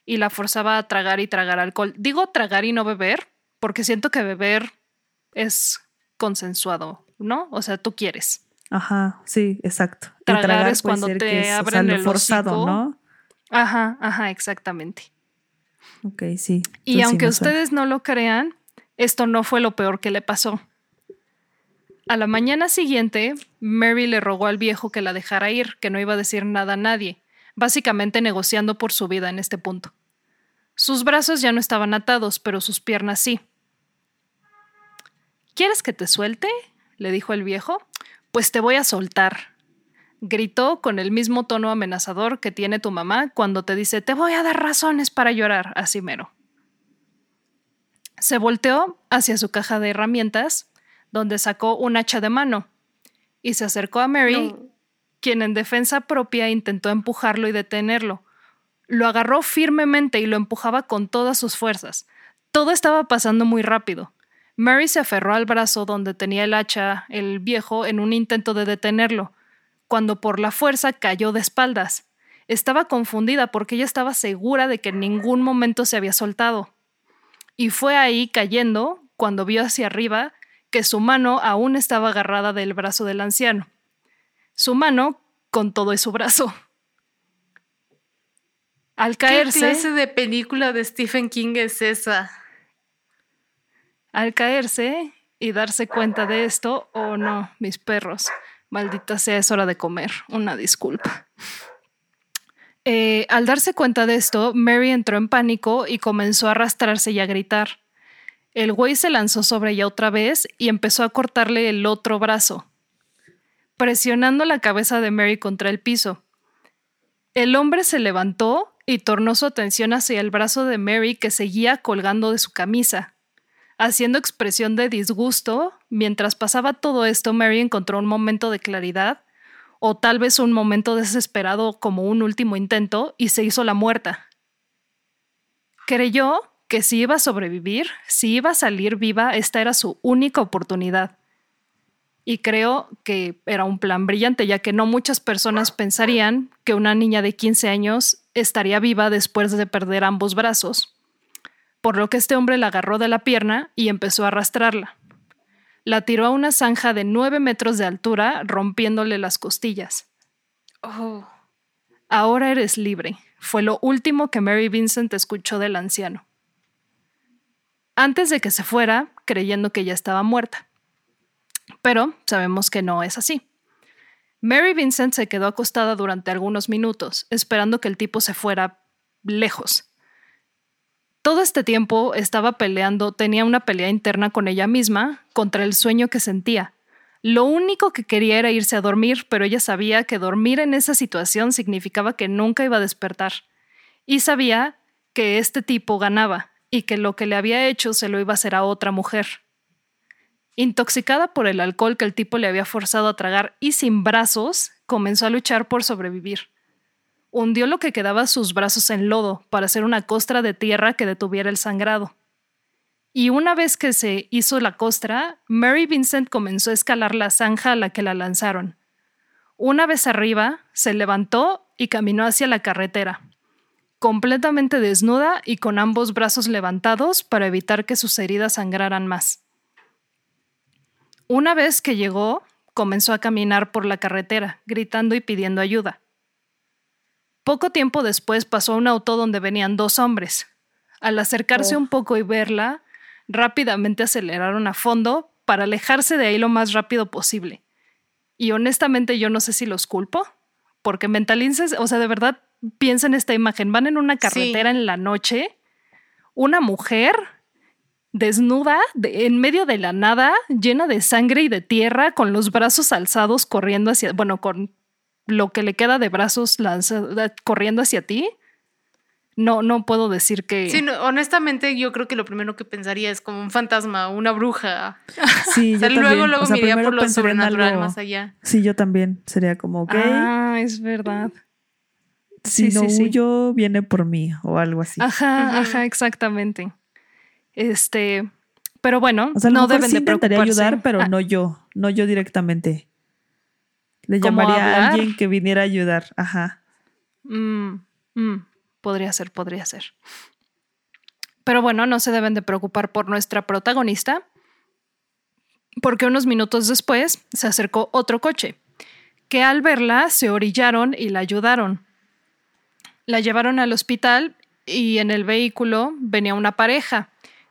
y la forzaba a tragar y tragar alcohol. Digo tragar y no beber, porque siento que beber es consensuado, ¿no? O sea, tú quieres. Ajá, sí, exacto. Tragar, tragar es cuando te es, abren o sea, el forzado, hocico. ¿no? Ajá, ajá, exactamente. Ok, sí. Y aunque sí ustedes no lo crean, esto no fue lo peor que le pasó. A la mañana siguiente, Mary le rogó al viejo que la dejara ir, que no iba a decir nada a nadie, básicamente negociando por su vida en este punto. Sus brazos ya no estaban atados, pero sus piernas sí. ¿Quieres que te suelte? le dijo el viejo. Pues te voy a soltar. Gritó con el mismo tono amenazador que tiene tu mamá cuando te dice te voy a dar razones para llorar, así mero. Se volteó hacia su caja de herramientas, donde sacó un hacha de mano, y se acercó a Mary, No. quien en defensa propia intentó empujarlo y detenerlo. Lo agarró firmemente y lo empujaba con todas sus fuerzas. Todo estaba pasando muy rápido. Mary se aferró al brazo donde tenía el hacha, el viejo, en un intento de detenerlo, cuando por la fuerza cayó de espaldas. Estaba confundida porque ella estaba segura de que en ningún momento se había soltado. Y fue ahí cayendo, cuando vio hacia arriba, que su mano aún estaba agarrada del brazo del anciano. Su mano con todo y su brazo. Al ¿Qué caerse, clase de película de Stephen King es esa? al caerse y darse cuenta de esto, oh no, mis perros, maldita sea, es hora de comer, una disculpa. Eh, al darse cuenta de esto, Mary entró en pánico y comenzó a arrastrarse y a gritar. El güey se lanzó sobre ella otra vez y empezó a cortarle el otro brazo, presionando la cabeza de Mary contra el piso. El hombre se levantó y tornó su atención hacia el brazo de Mary que seguía colgando de su camisa. Haciendo expresión de disgusto, mientras pasaba todo esto, Mary encontró un momento de claridad, o tal vez un momento desesperado como un último intento, y se hizo la muerta. Creyó que si iba a sobrevivir, si iba a salir viva, esta era su única oportunidad. Y creo que era un plan brillante, ya que no muchas personas pensarían que una niña de 15 años estaría viva después de perder ambos brazos por lo que este hombre la agarró de la pierna y empezó a arrastrarla. La tiró a una zanja de nueve metros de altura, rompiéndole las costillas. Oh, Ahora eres libre, fue lo último que Mary Vincent escuchó del anciano. Antes de que se fuera, creyendo que ya estaba muerta. Pero sabemos que no es así. Mary Vincent se quedó acostada durante algunos minutos, esperando que el tipo se fuera lejos. Todo este tiempo estaba peleando, tenía una pelea interna con ella misma contra el sueño que sentía. Lo único que quería era irse a dormir, pero ella sabía que dormir en esa situación significaba que nunca iba a despertar. Y sabía que este tipo ganaba y que lo que le había hecho se lo iba a hacer a otra mujer. Intoxicada por el alcohol que el tipo le había forzado a tragar y sin brazos, comenzó a luchar por sobrevivir hundió lo que quedaba sus brazos en lodo para hacer una costra de tierra que detuviera el sangrado. Y una vez que se hizo la costra, Mary Vincent comenzó a escalar la zanja a la que la lanzaron. Una vez arriba, se levantó y caminó hacia la carretera, completamente desnuda y con ambos brazos levantados para evitar que sus heridas sangraran más. Una vez que llegó, comenzó a caminar por la carretera, gritando y pidiendo ayuda. Poco tiempo después pasó un auto donde venían dos hombres. Al acercarse Oh. un poco y verla, rápidamente aceleraron a fondo para alejarse de ahí lo más rápido posible. Y honestamente yo no sé si los culpo, porque mentalices, o sea, de verdad piensa en esta imagen, van en una carretera en la noche, una mujer desnuda de- en medio de la nada, llena de sangre y de tierra, con los brazos alzados corriendo hacia, bueno, con lo que le queda de brazos lanza- corriendo hacia ti. No, no puedo decir que... Sí, no, honestamente, yo creo que lo primero que pensaría es como un fantasma, una bruja. Sí, O sea, yo luego, también. luego O sea, me iría primero por lo sobrenatural algo- más allá. Sí, yo también. Sería como, ok, Ah, es verdad. si sí, no sí, sí. huyo, viene por mí o algo así. Ajá, ajá, exactamente. Este, pero bueno, o sea, a lo no mejor deben sí de intentaría preocuparse. ayudar, pero Ah, no yo, no yo directamente. Le ¿Cómo llamaría a alguien que viniera a ayudar. Ajá. mm, mm, podría ser, podría ser. Pero bueno, no se deben de preocupar por nuestra protagonista, porque unos minutos después se acercó otro coche, que al verla se orillaron y la ayudaron. La llevaron al hospital y en el vehículo venía una pareja,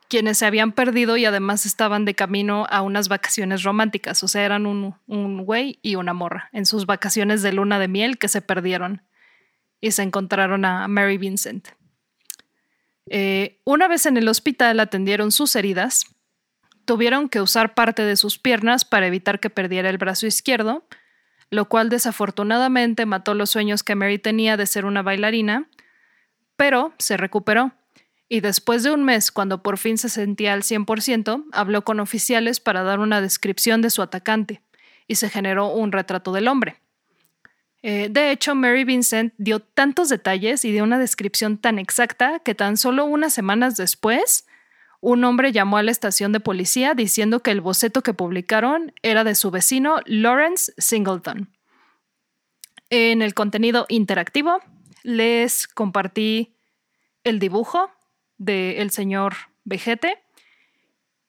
quienes se habían perdido y además estaban de camino a unas vacaciones románticas, o sea, eran un, un güey y una morra en sus vacaciones de luna de miel que se perdieron y se encontraron a Mary Vincent. Eh, una vez en el hospital atendieron sus heridas, tuvieron que usar parte de sus piernas para evitar que perdiera el brazo izquierdo, lo cual desafortunadamente mató los sueños que Mary tenía de ser una bailarina, pero se recuperó. Y después de un mes, cuando por fin se sentía al 100%, habló con oficiales para dar una descripción de su atacante, y se generó un retrato del hombre. Eh, de hecho, Mary Vincent dio tantos detalles y dio una descripción tan exacta que tan solo unas semanas después, un hombre llamó a la estación de policía diciendo que el boceto que publicaron era de su vecino Lawrence Singleton. En el contenido interactivo les compartí el dibujo del señor Vegete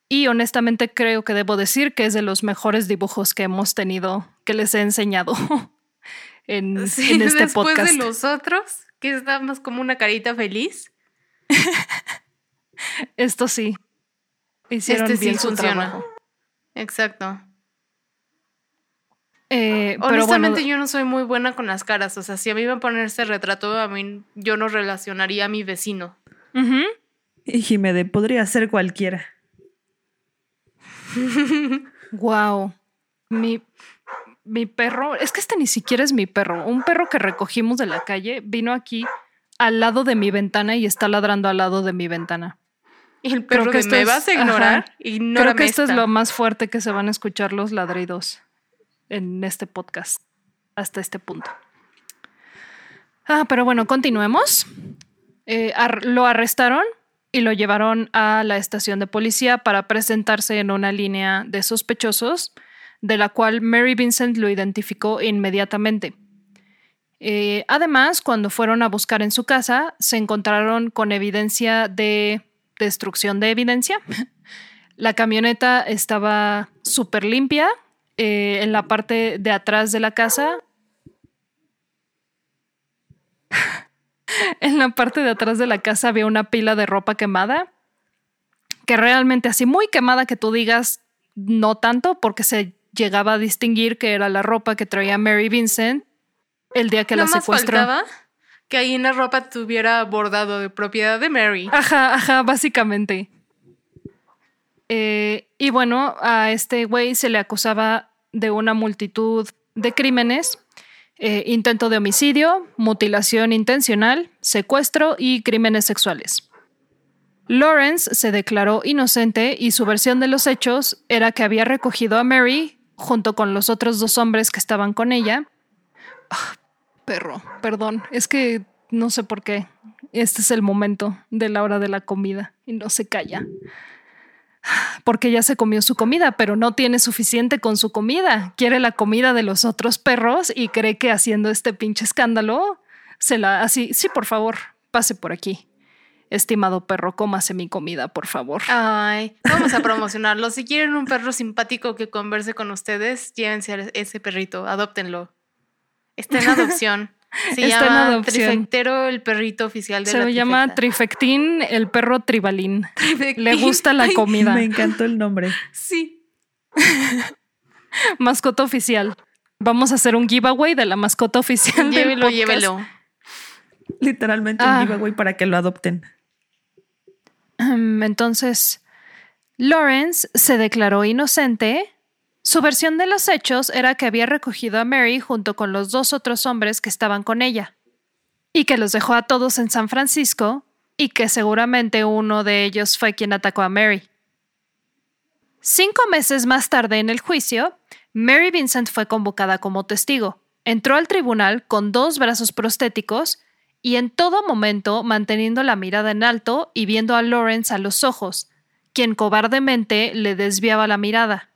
y honestamente creo que debo decir que es de los mejores dibujos que hemos tenido, que les he enseñado en, este después podcast. de los otros, que estamos como una carita feliz. Esto sí. Hicieron Este sí bien su funciona. trabajo. Exacto. Eh, pero Honestamente, bueno, yo no soy muy buena con las caras. O sea, si a mí me ponen este retrato, a mí yo no relacionaría a mi vecino. Y Jimede, podría ser cualquiera. Wow. Mi, mi perro, es que este ni siquiera es mi perro. Un perro que recogimos de la calle vino aquí al lado de mi ventana y está ladrando al lado de mi ventana. Y el Creo perro que de me es- vas a ignorar, ajá. Creo que esto es esta". lo más fuerte que se van a escuchar los ladridos en este podcast hasta este punto. Ah, pero bueno, continuemos. Eh, lo arrestaron y lo llevaron a la estación de policía para presentarse en una línea de sospechosos, de la cual Mary Vincent lo identificó inmediatamente. Eh, además, cuando fueron a buscar en su casa, se encontraron con evidencia de destrucción de evidencia. La camioneta estaba súper limpia. eh, en la parte de atrás de la casa. en la parte de atrás de la casa había una pila de ropa quemada. Que realmente así muy quemada que tú digas no tanto porque se llegaba a distinguir que era la ropa que traía Mary Vincent el día que la más secuestró. faltaba que ahí en la ropa tuviera bordado de propiedad de Mary. Ajá, ajá, básicamente. Eh, y bueno, a este güey se le acusaba de una multitud de crímenes, eh, intento de homicidio, mutilación intencional, secuestro y crímenes sexuales. Lawrence se declaró inocente y su versión de los hechos era que había recogido a Mary junto con los otros dos hombres que estaban con ella. Ah, perro, perdón, es que no sé por qué. Este es el momento de la hora de la comida y no se calla. Porque ya se comió su comida, pero no tiene suficiente con su comida. Quiere la comida de los otros perros y cree que haciendo este pinche escándalo se la así. Sí, por favor, pase por aquí. Estimado perro, cómase mi comida, por favor. Ay, vamos a promocionarlo. Si quieren un perro simpático que converse con ustedes, llévense a ese perrito, adóptenlo. Está en adopción. Se Está en llama adopción. Trifectero, el perrito oficial de Se la llama trifecta. Trifectín, el perro tribalín. Trifectín. Le gusta la Ay, comida. Me encantó el nombre. Sí. Mascota oficial. Vamos a hacer un giveaway de la mascota oficial. del Llévelo, podcast. llévelo. Literalmente Ah. un giveaway para que lo adopten. Ahem, Entonces, Lawrence se declaró inocente. Su versión de los hechos era que había recogido a Mary junto con los dos otros hombres que estaban con ella, y que los dejó a todos en San Francisco, y que seguramente uno de ellos fue quien atacó a Mary. Cinco meses más tarde en el juicio, Mary Vincent fue convocada como testigo. Entró al tribunal con dos brazos prostéticos y en todo momento manteniendo la mirada en alto y viendo a Lawrence a los ojos, quien cobardemente le desviaba la mirada.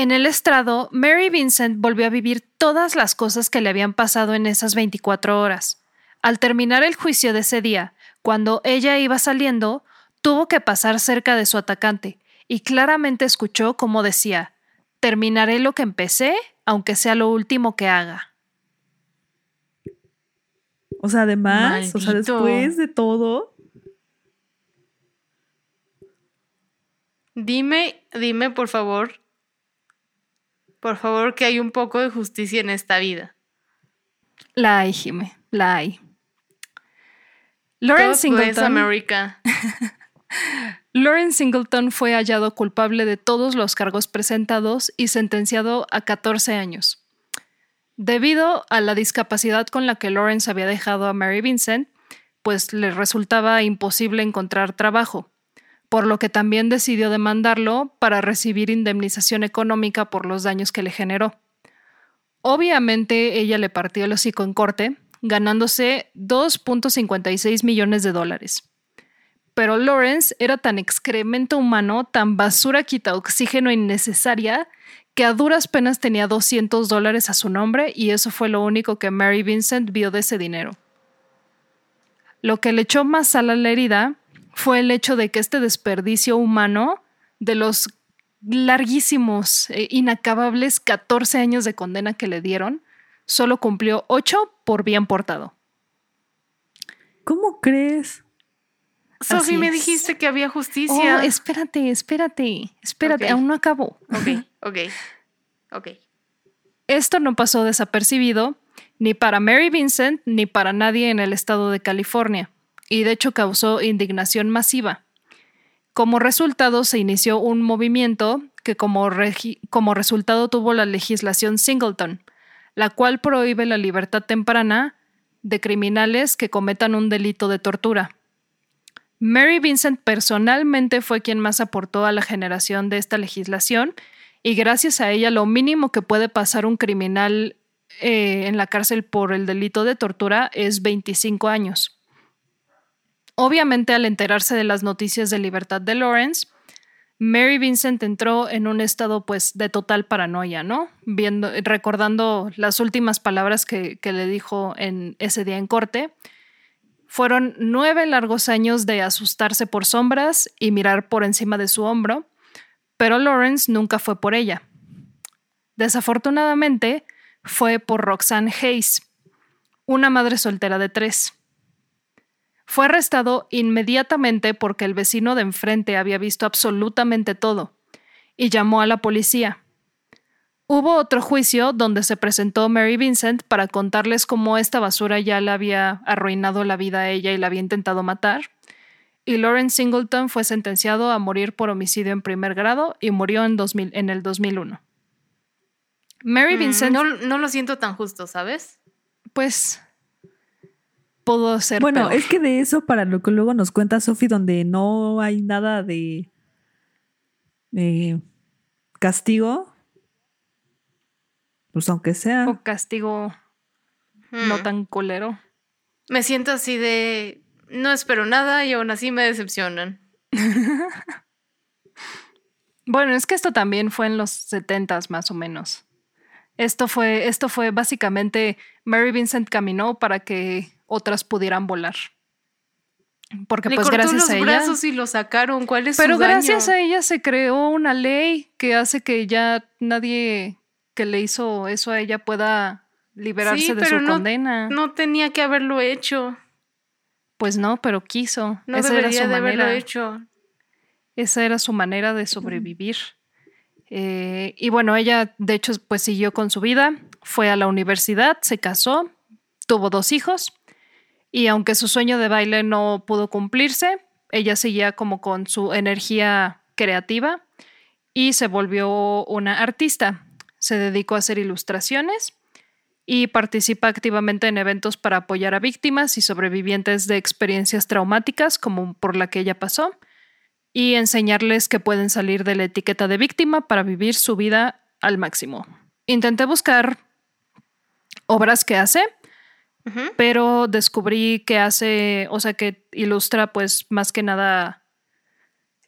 En el estrado, Mary Vincent volvió a vivir todas las cosas que le habían pasado en esas 24 horas. Al terminar el juicio de ese día, cuando ella iba saliendo, tuvo que pasar cerca de su atacante y claramente escuchó cómo decía, terminaré lo que empecé, aunque sea lo último que haga. O sea, además, o sea, después de todo, Dime, dime, por favor. Por favor, que hay un poco de justicia en esta vida. La hay, Jime, la hay. Bless Singleton. America. Lawrence Singleton fue hallado culpable de todos los cargos presentados y sentenciado a 14 años. Debido a la discapacidad con la que Lawrence había dejado a Mary Vincent, pues le resultaba imposible encontrar trabajo, por lo que también decidió demandarlo para recibir indemnización económica por los daños que le generó. Obviamente ella le partió el hocico en corte, ganándose 2.56 millones de dólares. Pero Lawrence era tan excremento humano, tan basura quita oxígeno innecesaria, que a duras penas tenía 200 dólares a su nombre y eso fue lo único que Mary Vincent vio de ese dinero. Lo que le echó más a la herida fue el hecho de que este desperdicio humano de los larguísimos, e inacabables 14 años de condena que le dieron, solo cumplió 8 por bien portado. ¿Cómo crees? Sofi, me dijiste que había justicia. Oh, espérate, espérate, espérate, aún no acabó. Ok, ok, ok. Esto no pasó desapercibido ni para Mary Vincent ni para nadie en el estado de California, y de hecho causó indignación masiva. Como resultado se inició un movimiento que como, como resultado tuvo la legislación Singleton, la cual prohíbe la libertad temprana de criminales que cometan un delito de tortura. Mary Vincent personalmente fue quien más aportó a la generación de esta legislación y gracias a ella lo mínimo que puede pasar un criminal eh, en la cárcel por el delito de tortura es 25 años. Obviamente al enterarse de las noticias de libertad de Lawrence, Mary Vincent entró en un estado pues de total paranoia, ¿no? Recordando las últimas palabras que, que le dijo en ese día en corte, fueron nueve largos años de asustarse por sombras y mirar por encima de su hombro, pero Lawrence nunca fue por ella. Desafortunadamente, fue por Roxanne Hayes, una madre soltera de tres. Fue arrestado inmediatamente porque el vecino de enfrente había visto absolutamente todo y llamó a la policía. Hubo otro juicio donde se presentó Mary Vincent para contarles cómo esta basura ya le había arruinado la vida a ella y la había intentado matar. Y Lawrence Singleton fue sentenciado a morir por homicidio en primer grado y murió en, 2000, en el 2001. Mary Mm, Vincent, no, no lo siento tan justo, ¿sabes? pues, pudo ser. Bueno, peor. es que de eso, para lo que luego nos cuenta Sophie, donde no hay nada de eh, castigo, pues aunque sea. O castigo no Mm. tan culero. Me siento así de. No espero nada y aún así me decepcionan. Bueno, es que esto también fue en los 70 más o menos. Esto fue, esto fue básicamente Mary Vincent caminó para que otras pudieran volar. Porque Le pues cortó gracias los a ella. brazos y lo sacaron. ¿Cuál es Pero su daño? gracias a ella se creó una ley que hace que ya nadie que le hizo eso a ella pueda liberarse Sí, de pero su no- condena. No tenía que haberlo hecho. Pues no, pero quiso. No Esa era debería su de haberlo manera. hecho. Esa era su manera de sobrevivir. Eh, y bueno, ella de hecho pues siguió con su vida, fue a la universidad, se casó, tuvo dos hijos y aunque su sueño de baile no pudo cumplirse, ella seguía como con su energía creativa y se volvió una artista. Se dedicó a hacer ilustraciones y participa activamente en eventos para apoyar a víctimas y sobrevivientes de experiencias traumáticas como por la que ella pasó y enseñarles que pueden salir de la etiqueta de víctima para vivir su vida al máximo. Intenté buscar obras que hace, Pero descubrí que hace, o sea, que ilustra pues más que nada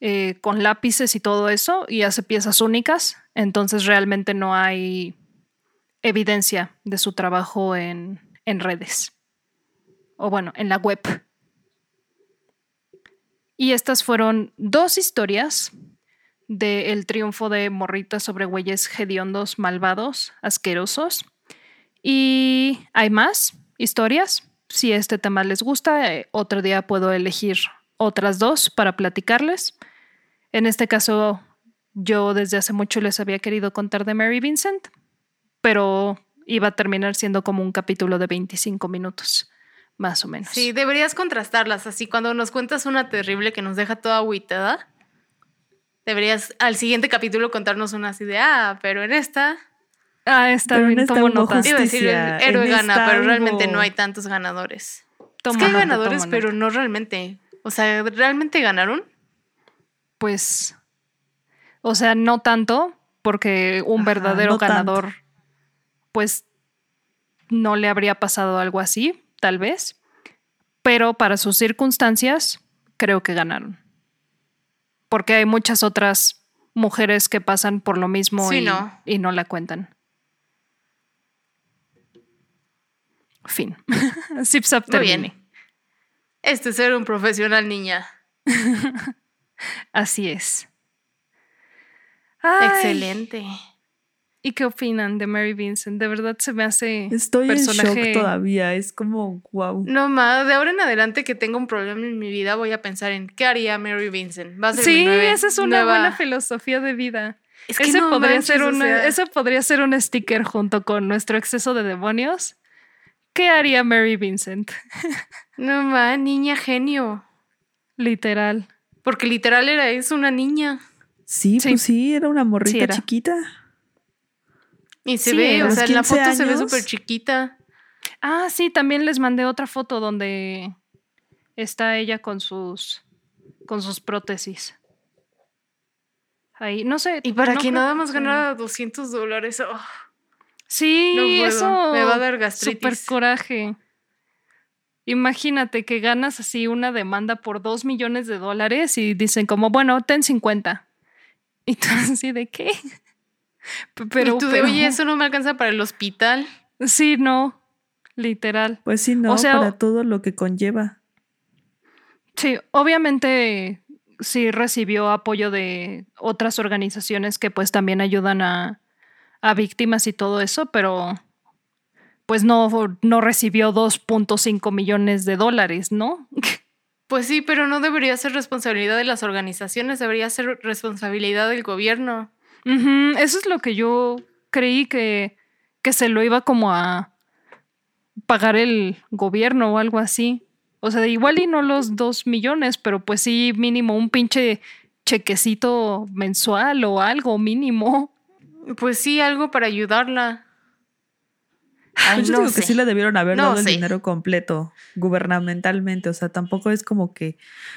eh, con lápices y todo eso y hace piezas únicas, entonces realmente no hay evidencia de su trabajo en, en redes o bueno, en la web. Y estas fueron dos historias del triunfo de morritas sobre güeyes hediondos, malvados, asquerosos. Y hay más historias. Si este tema les gusta, eh, otro día puedo elegir otras dos para platicarles. En este caso, yo desde hace mucho les había querido contar de Mary Vincent, pero iba a terminar siendo como un capítulo de 25 minutos, más o menos. Sí, deberías contrastarlas. Así cuando nos cuentas una terrible que nos deja toda agüitada, Deberías al siguiente capítulo contarnos una así de, ah, pero en esta... Ah, está Pero bien, esta tomo nota. justicia. Iba a decir, el héroe gana, pero realmente no hay tantos ganadores. Tomo es que hay nota, ganadores, pero no realmente. O sea, ¿realmente ganaron? Pues, o sea, no tanto, porque un Ajá, verdadero no tanto. ganador, pues, no le habría pasado algo así, tal vez. Pero para sus circunstancias, creo que ganaron. Porque hay muchas otras mujeres que pasan por lo mismo Sí, y, no. y no la cuentan. Fin. Zip zap termine. Este es ser un profesional, niña. Así es. Ay, Excelente. ¿Y qué opinan de Mary Vincent? De verdad se me hace Estoy en shock todavía. Es como, wow. No más, de ahora en adelante que tengo un problema en mi vida, voy a pensar en qué haría Mary Vincent. Va a ser mi Sí, nueve- esa es una nueva- buena filosofía de vida. Es que ese, no podría manches, ser o un, sea, ese podría ser un sticker junto con nuestro exceso de demonios. ¿Qué haría Mary Vincent? No más, niña genio. Literal. Porque literal era, es una niña. Sí, Sí. pues sí, era una morrita Sí era. chiquita. Y se Sí, ve, o sea, en la 15 foto se ve súper chiquita. Ah, sí, también les mandé otra foto donde está ella con sus con sus prótesis. Ahí, no sé. Y para no que nada más ganara 200 dólares. oh, Sí, No puedo, eso. me va a dar gastritis. Super coraje. Imagínate que ganas así una demanda por dos millones de dólares y dicen como, bueno, ten 50. Y tú así de qué? Pero, y tú de, oye, eso no me alcanza para el hospital. sí, no, literal. Pues sí, no, O sea, para todo lo que conlleva. Sí, obviamente sí recibió apoyo de otras organizaciones que pues también ayudan a, a víctimas y todo eso, pero pues no, no recibió 2.5 millones de dólares, ¿no? Pues sí, pero no debería ser responsabilidad de las organizaciones, debería ser responsabilidad del gobierno. Eso es lo que yo creí que, que se lo iba como a pagar el gobierno o algo así. O sea, igual y no los dos millones, pero pues sí mínimo un pinche chequecito mensual o algo mínimo. Pues sí, algo para ayudarla. Ay, yo no digo que sé. sí le debieron haber No dado el dinero completo gubernamentalmente. O sea, tampoco es como que,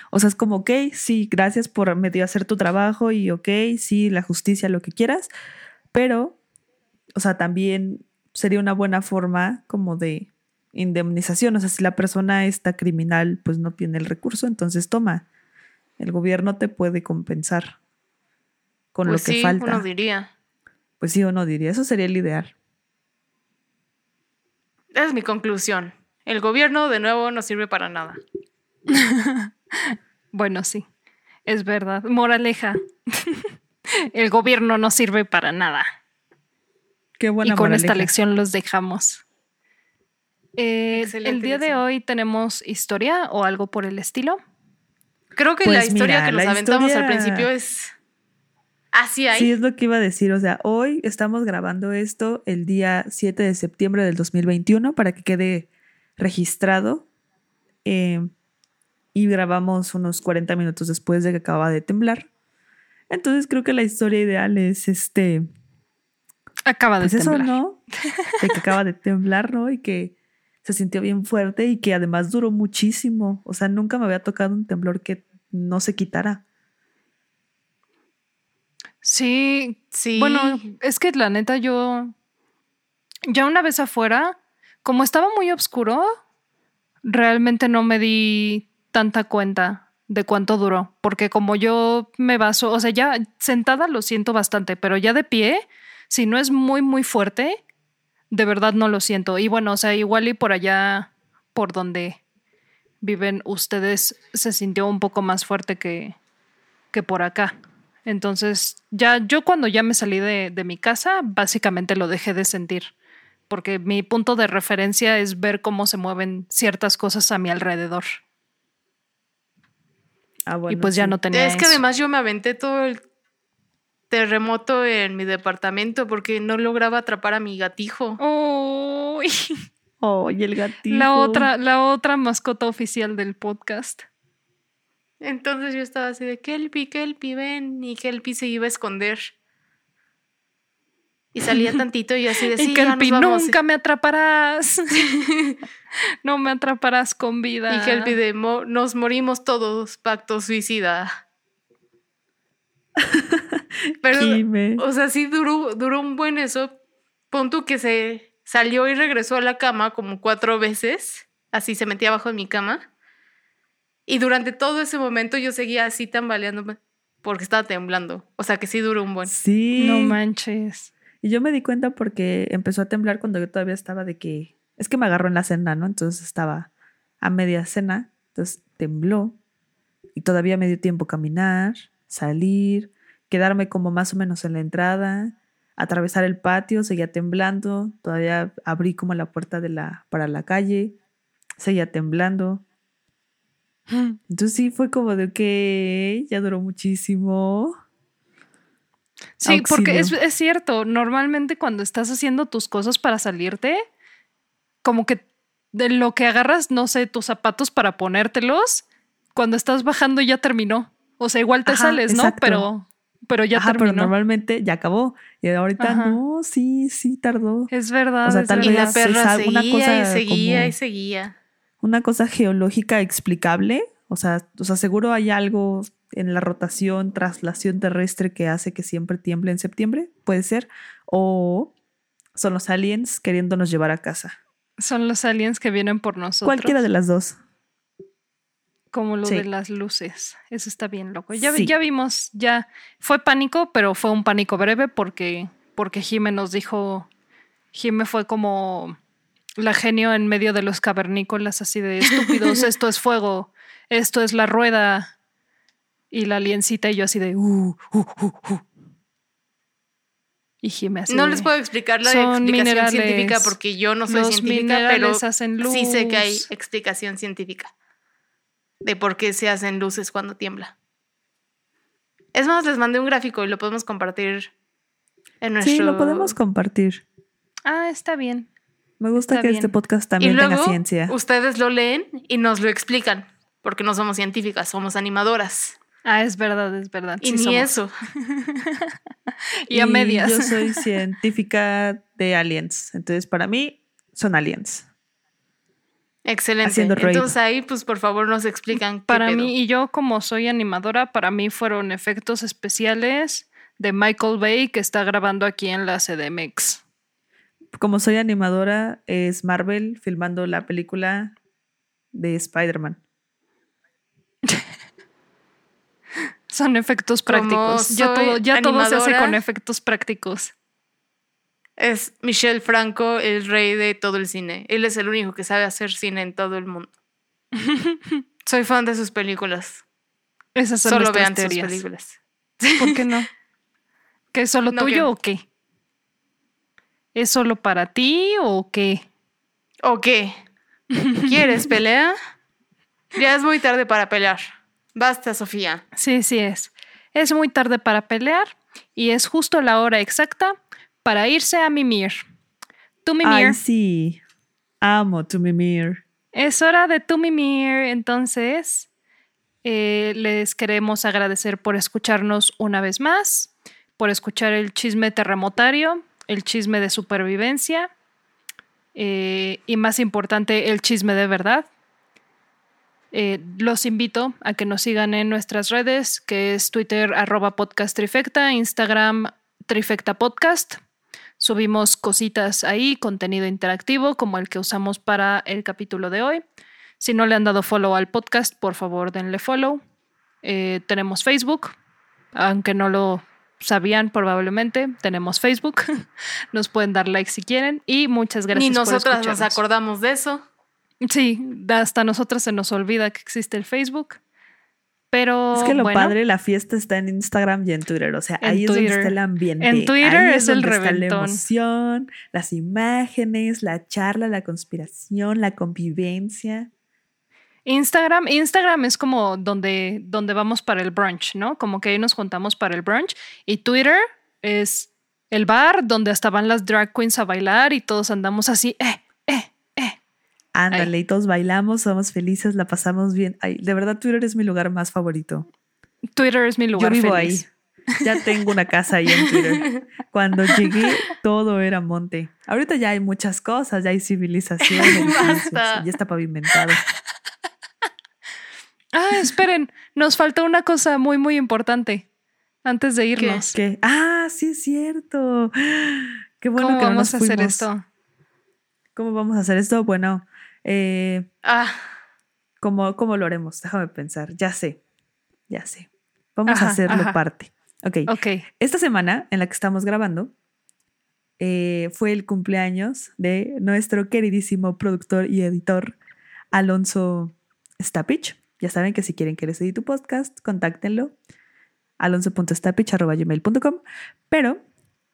o sea, es como, ok, sí, gracias por medio hacer tu trabajo y ok, sí, la justicia, lo que quieras, pero, o sea, también sería una buena forma como de indemnización. O sea, si la persona está criminal, pues no tiene el recurso, entonces toma, el gobierno te puede compensar con Pues lo que sí, falta. uno diría. Pues sí, uno diría, eso sería el ideal. Esa es mi conclusión. El gobierno, de nuevo, no sirve para nada. Bueno, sí, es verdad. Moraleja. el gobierno no sirve para nada. Qué buena y con esta lección los dejamos. Eh, Excelente el día de hoy tenemos historia o algo por el estilo. Creo que Pues la historia mira, que nos aventamos al historia- principio es. Así hay. Sí, es lo que iba a decir. O sea, hoy estamos grabando esto el día 7 de septiembre del 2021 para que quede registrado. Eh, y grabamos unos 40 minutos después de que acaba de temblar. Entonces creo que la historia ideal es este. Acaba de Pues eso, temblar. ¿no? De que acaba de temblar, ¿no? Y que se sintió bien fuerte y que además duró muchísimo. O sea, nunca me había tocado un temblor que no se quitara. Sí, Sí. Bueno, es que la neta yo ya una vez afuera, como estaba muy oscuro, realmente no me di tanta cuenta de cuánto duró, porque como yo me baso, o sea, ya sentada lo siento bastante, pero ya de pie, si no es muy muy fuerte, de verdad no lo siento. Y bueno, o sea, igual y por allá por donde viven ustedes se sintió un poco más fuerte que que por acá. Entonces, ya yo cuando ya me salí de, de mi casa, básicamente lo dejé de sentir, porque mi punto de referencia es ver cómo se mueven ciertas cosas a mi alrededor. Ah, y bueno, pues ya no tenía es que eso. además yo me aventé todo el terremoto en mi departamento porque no lograba atrapar a mi gatijo. Uy, Oh, y el gatito. la otra, la otra mascota oficial del podcast. Entonces yo estaba así de Kelpie, Kelpie, ven. Y Kelpie se iba a esconder. Y salía tantito y así de sí, y ya nos Kelpie, vamos". nunca me atraparás. no me atraparás con vida. Y Kelpie de "Mo- nos morimos todos, pacto suicida. Pero, o sea, sí duró, duró un buen eso. Pon tú que se salió y regresó a la cama como cuatro veces. Así se metía abajo de mi cama. Y durante todo ese momento yo seguía así tambaleándome porque estaba temblando. O sea que sí duró un buen. Sí. No manches. Y yo me di cuenta porque empezó a temblar cuando yo todavía estaba de que. Es que me agarró en la cena, ¿no? Entonces estaba a media cena. Entonces tembló. Y todavía me dio tiempo caminar, salir, quedarme como más o menos en la entrada, atravesar el patio, seguía temblando. Todavía abrí como la puerta de la, para la calle, seguía temblando. Entonces sí fue como de que ya duró muchísimo. Sí, porque es, es cierto, normalmente cuando estás haciendo tus cosas para salirte, como que de lo que agarras, no sé, tus zapatos para ponértelos, cuando estás bajando ya terminó. O sea, igual te Ajá, sales, ¿no? exacto. Pero, pero ya Ajá, pero terminó. normalmente ya acabó. Y ahorita Ajá. no, sí, sí tardó. Es verdad. O sea, tal Y verdad. la vez perra es una seguía cosa y seguía como- y seguía. Una cosa geológica explicable. O sea, o sea, seguro hay algo en la rotación, traslación terrestre que hace que siempre tiemble en septiembre. Puede ser. O son los aliens queriéndonos llevar a casa. Son los aliens que vienen por nosotros. Cualquiera de las dos. Como lo Sí. de las luces. Eso está bien loco. Ya, Sí. ya vimos, ya fue pánico, pero fue un pánico breve porque, porque Jime nos dijo, Jime fue como la genio en medio de los cavernícolas, así de estúpidos, esto es fuego, esto es la rueda. Y la aliencita y yo así de, uh, uh, uh, uh. Y Jime así No de, les puedo explicar la explicación minerales. científica porque yo no soy Los científica, pero hacen luz. sí sé que hay explicación científica de por qué se hacen luces cuando tiembla. Es más, les mandé un gráfico y lo podemos compartir en nuestro... Sí, lo podemos compartir. Ah, está bien. Me gusta Está que bien. este podcast Y también luego tenga ciencia. ustedes lo leen y nos lo explican, porque no somos científicas, somos animadoras. Ah, es verdad, es verdad. Y sí ni somos. eso. Y a medias. Yo soy científica de aliens. Entonces, para mí, son aliens. Excelente. Entonces ahí, pues por favor nos explican. Para mí, y yo como soy animadora, para mí fueron efectos especiales de Michael Bay que está grabando aquí en la CDMX. Como soy animadora, es Marvel filmando la película de Spider-Man. Son efectos Como prácticos. Ya todo, ya todo se hace con efectos prácticos. Es Michel Franco, el rey de todo el cine. Él es el único que sabe hacer cine en todo el mundo. Soy fan de sus películas. Esas son Solo vean sus películas. ¿Por qué no? ¿Que es solo No, tuyo que- o qué? ¿Es solo para ti o qué? ¿O qué? ¿Quieres pelea? Ya es muy tarde para pelear. Basta, Sofía. Sí, sí es. Es muy tarde para pelear y es justo la hora exacta para irse a mimir. Tu mimir. Ay, sí. Amo tu mimir. Es hora de tu mimir. Entonces, eh, les queremos agradecer por escucharnos una vez más, por escuchar el chisme terremotario, el chisme de supervivencia eh, y más importante, el chisme de verdad. Eh, los invito a que nos sigan en nuestras redes, que es Twitter arroba podcast trifecta, Instagram trifecta podcast. Subimos cositas ahí, contenido interactivo como el que usamos para el capítulo de hoy. Si no le han dado follow al podcast, por favor denle follow. Eh, tenemos Facebook, aunque no lo sabían probablemente, tenemos Facebook. Nos pueden dar like si quieren y muchas gracias. Ni por nosotras nos acordamos de eso. Sí, hasta nosotras se nos olvida que existe el Facebook. Pero Es que lo bueno, padre, la fiesta está en Instagram y en Twitter. O sea, ahí es donde está el ambiente. En Twitter Ahí es el donde está la emoción, las imágenes, la charla, la conspiración, la convivencia. Instagram, Instagram es como donde, donde vamos para el brunch, ¿no? Como que ahí nos juntamos para el brunch. Y Twitter es el bar donde hasta van las drag queens a bailar y todos andamos así, eh, eh, eh. Ándale, y todos bailamos, somos felices, la pasamos bien. Ay, de verdad, Twitter es mi lugar más favorito. Twitter es mi lugar Yo vivo feliz. ahí. Ya tengo una casa ahí en Twitter. Cuando llegué, todo era monte. Ahorita ya hay muchas cosas, ya hay Basta. ya está pavimentado. Ah, esperen, nos faltó una cosa muy, muy importante antes de irnos. ¿Qué? Ah, sí es cierto. Qué bueno ¿Cómo que no vamos nos a hacer esto? ¿Cómo vamos a hacer esto? Bueno, eh, Ah, ¿cómo, ¿cómo lo haremos? Déjame pensar. Ya sé, ya sé. Vamos Ajá, a hacerlo ajá. parte. Ok. Ok. Esta semana en la que estamos grabando eh, fue el cumpleaños de nuestro queridísimo productor y editor Alonso Stapich. Ya saben que si quieren que les edite tu podcast, contáctenlo alonso.stapich.gmail.com Pero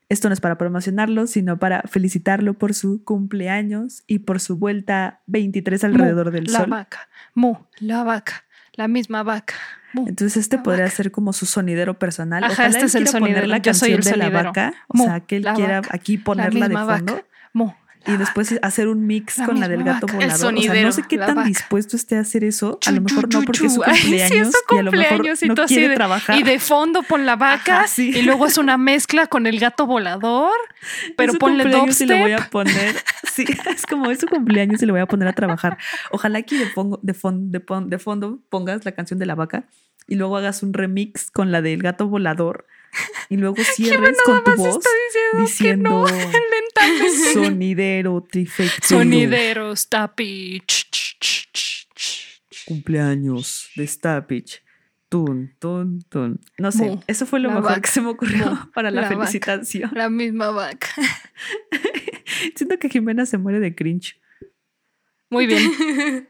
esto no es para promocionarlo, sino para felicitarlo por su cumpleaños y por su vuelta 23 alrededor Mu, del la sol. vaca. Mu, la vaca. La misma vaca. Mu. Entonces este La podría vaca. ser como su sonidero personal. Ajá, Ojalá este él es el quiera poner sonidero. la Yo soy canción el de la vaca, o Mu, sea, que él la quiera vaca. aquí la ponerla de fondo vaca. Mu, y después hacer un mix La con la del gato vaca. volador. El o sea, no sé qué tan vaca. dispuesto esté a hacer eso. A lo mejor no porque es su. Ay, sí, es cumpleaños su y a lo mejor cumpleaños y no quiere de- trabajar. Y de fondo pon la vaca Ajá, sí. y luego es una mezcla con el gato volador, pero ponle cumpleaños y lo voy dubstep. a poner. Sí, es como es su cumpleaños y lo voy a poner a trabajar. Ojalá aquí de, pongo- de, fon- de, pon- de fondo pongas la canción de la vaca y luego hagas un remix con la del gato volador y luego cierres con tu voz está diciendo, diciendo no, sonidero trifecto. Sonideros, tapi. ch, ch, ch, ch, ch. cumpleaños de Stapich. Tun, tun, tun. No sé, Mu, eso fue lo mejor vaca, que se me ocurrió mu, para la, la vaca. felicitación. La misma vaca. Siento que Jimena se muere de cringe. Muy bien.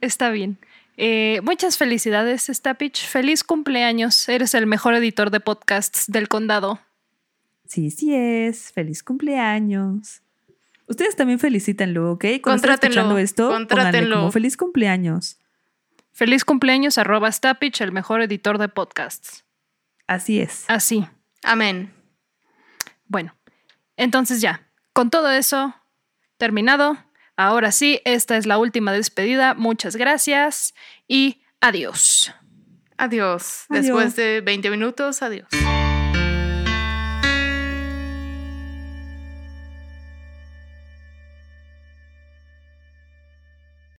Está bien. Eh, muchas felicidades, Stapich. Feliz cumpleaños. Eres el mejor editor de podcasts del condado. Sí, sí es. Feliz cumpleaños. Ustedes también felicítenlo, ¿ok? Cuando Contrátenlo, esto, contrátenlo. como feliz cumpleaños. Feliz cumpleaños, arroba Stapich, el mejor editor de podcasts. Así es. Así. amén. Bueno, entonces ya, con todo eso terminado, ahora sí, esta es la última despedida. Muchas gracias y adiós. Adiós. Adiós. Después de 20 minutos, adiós.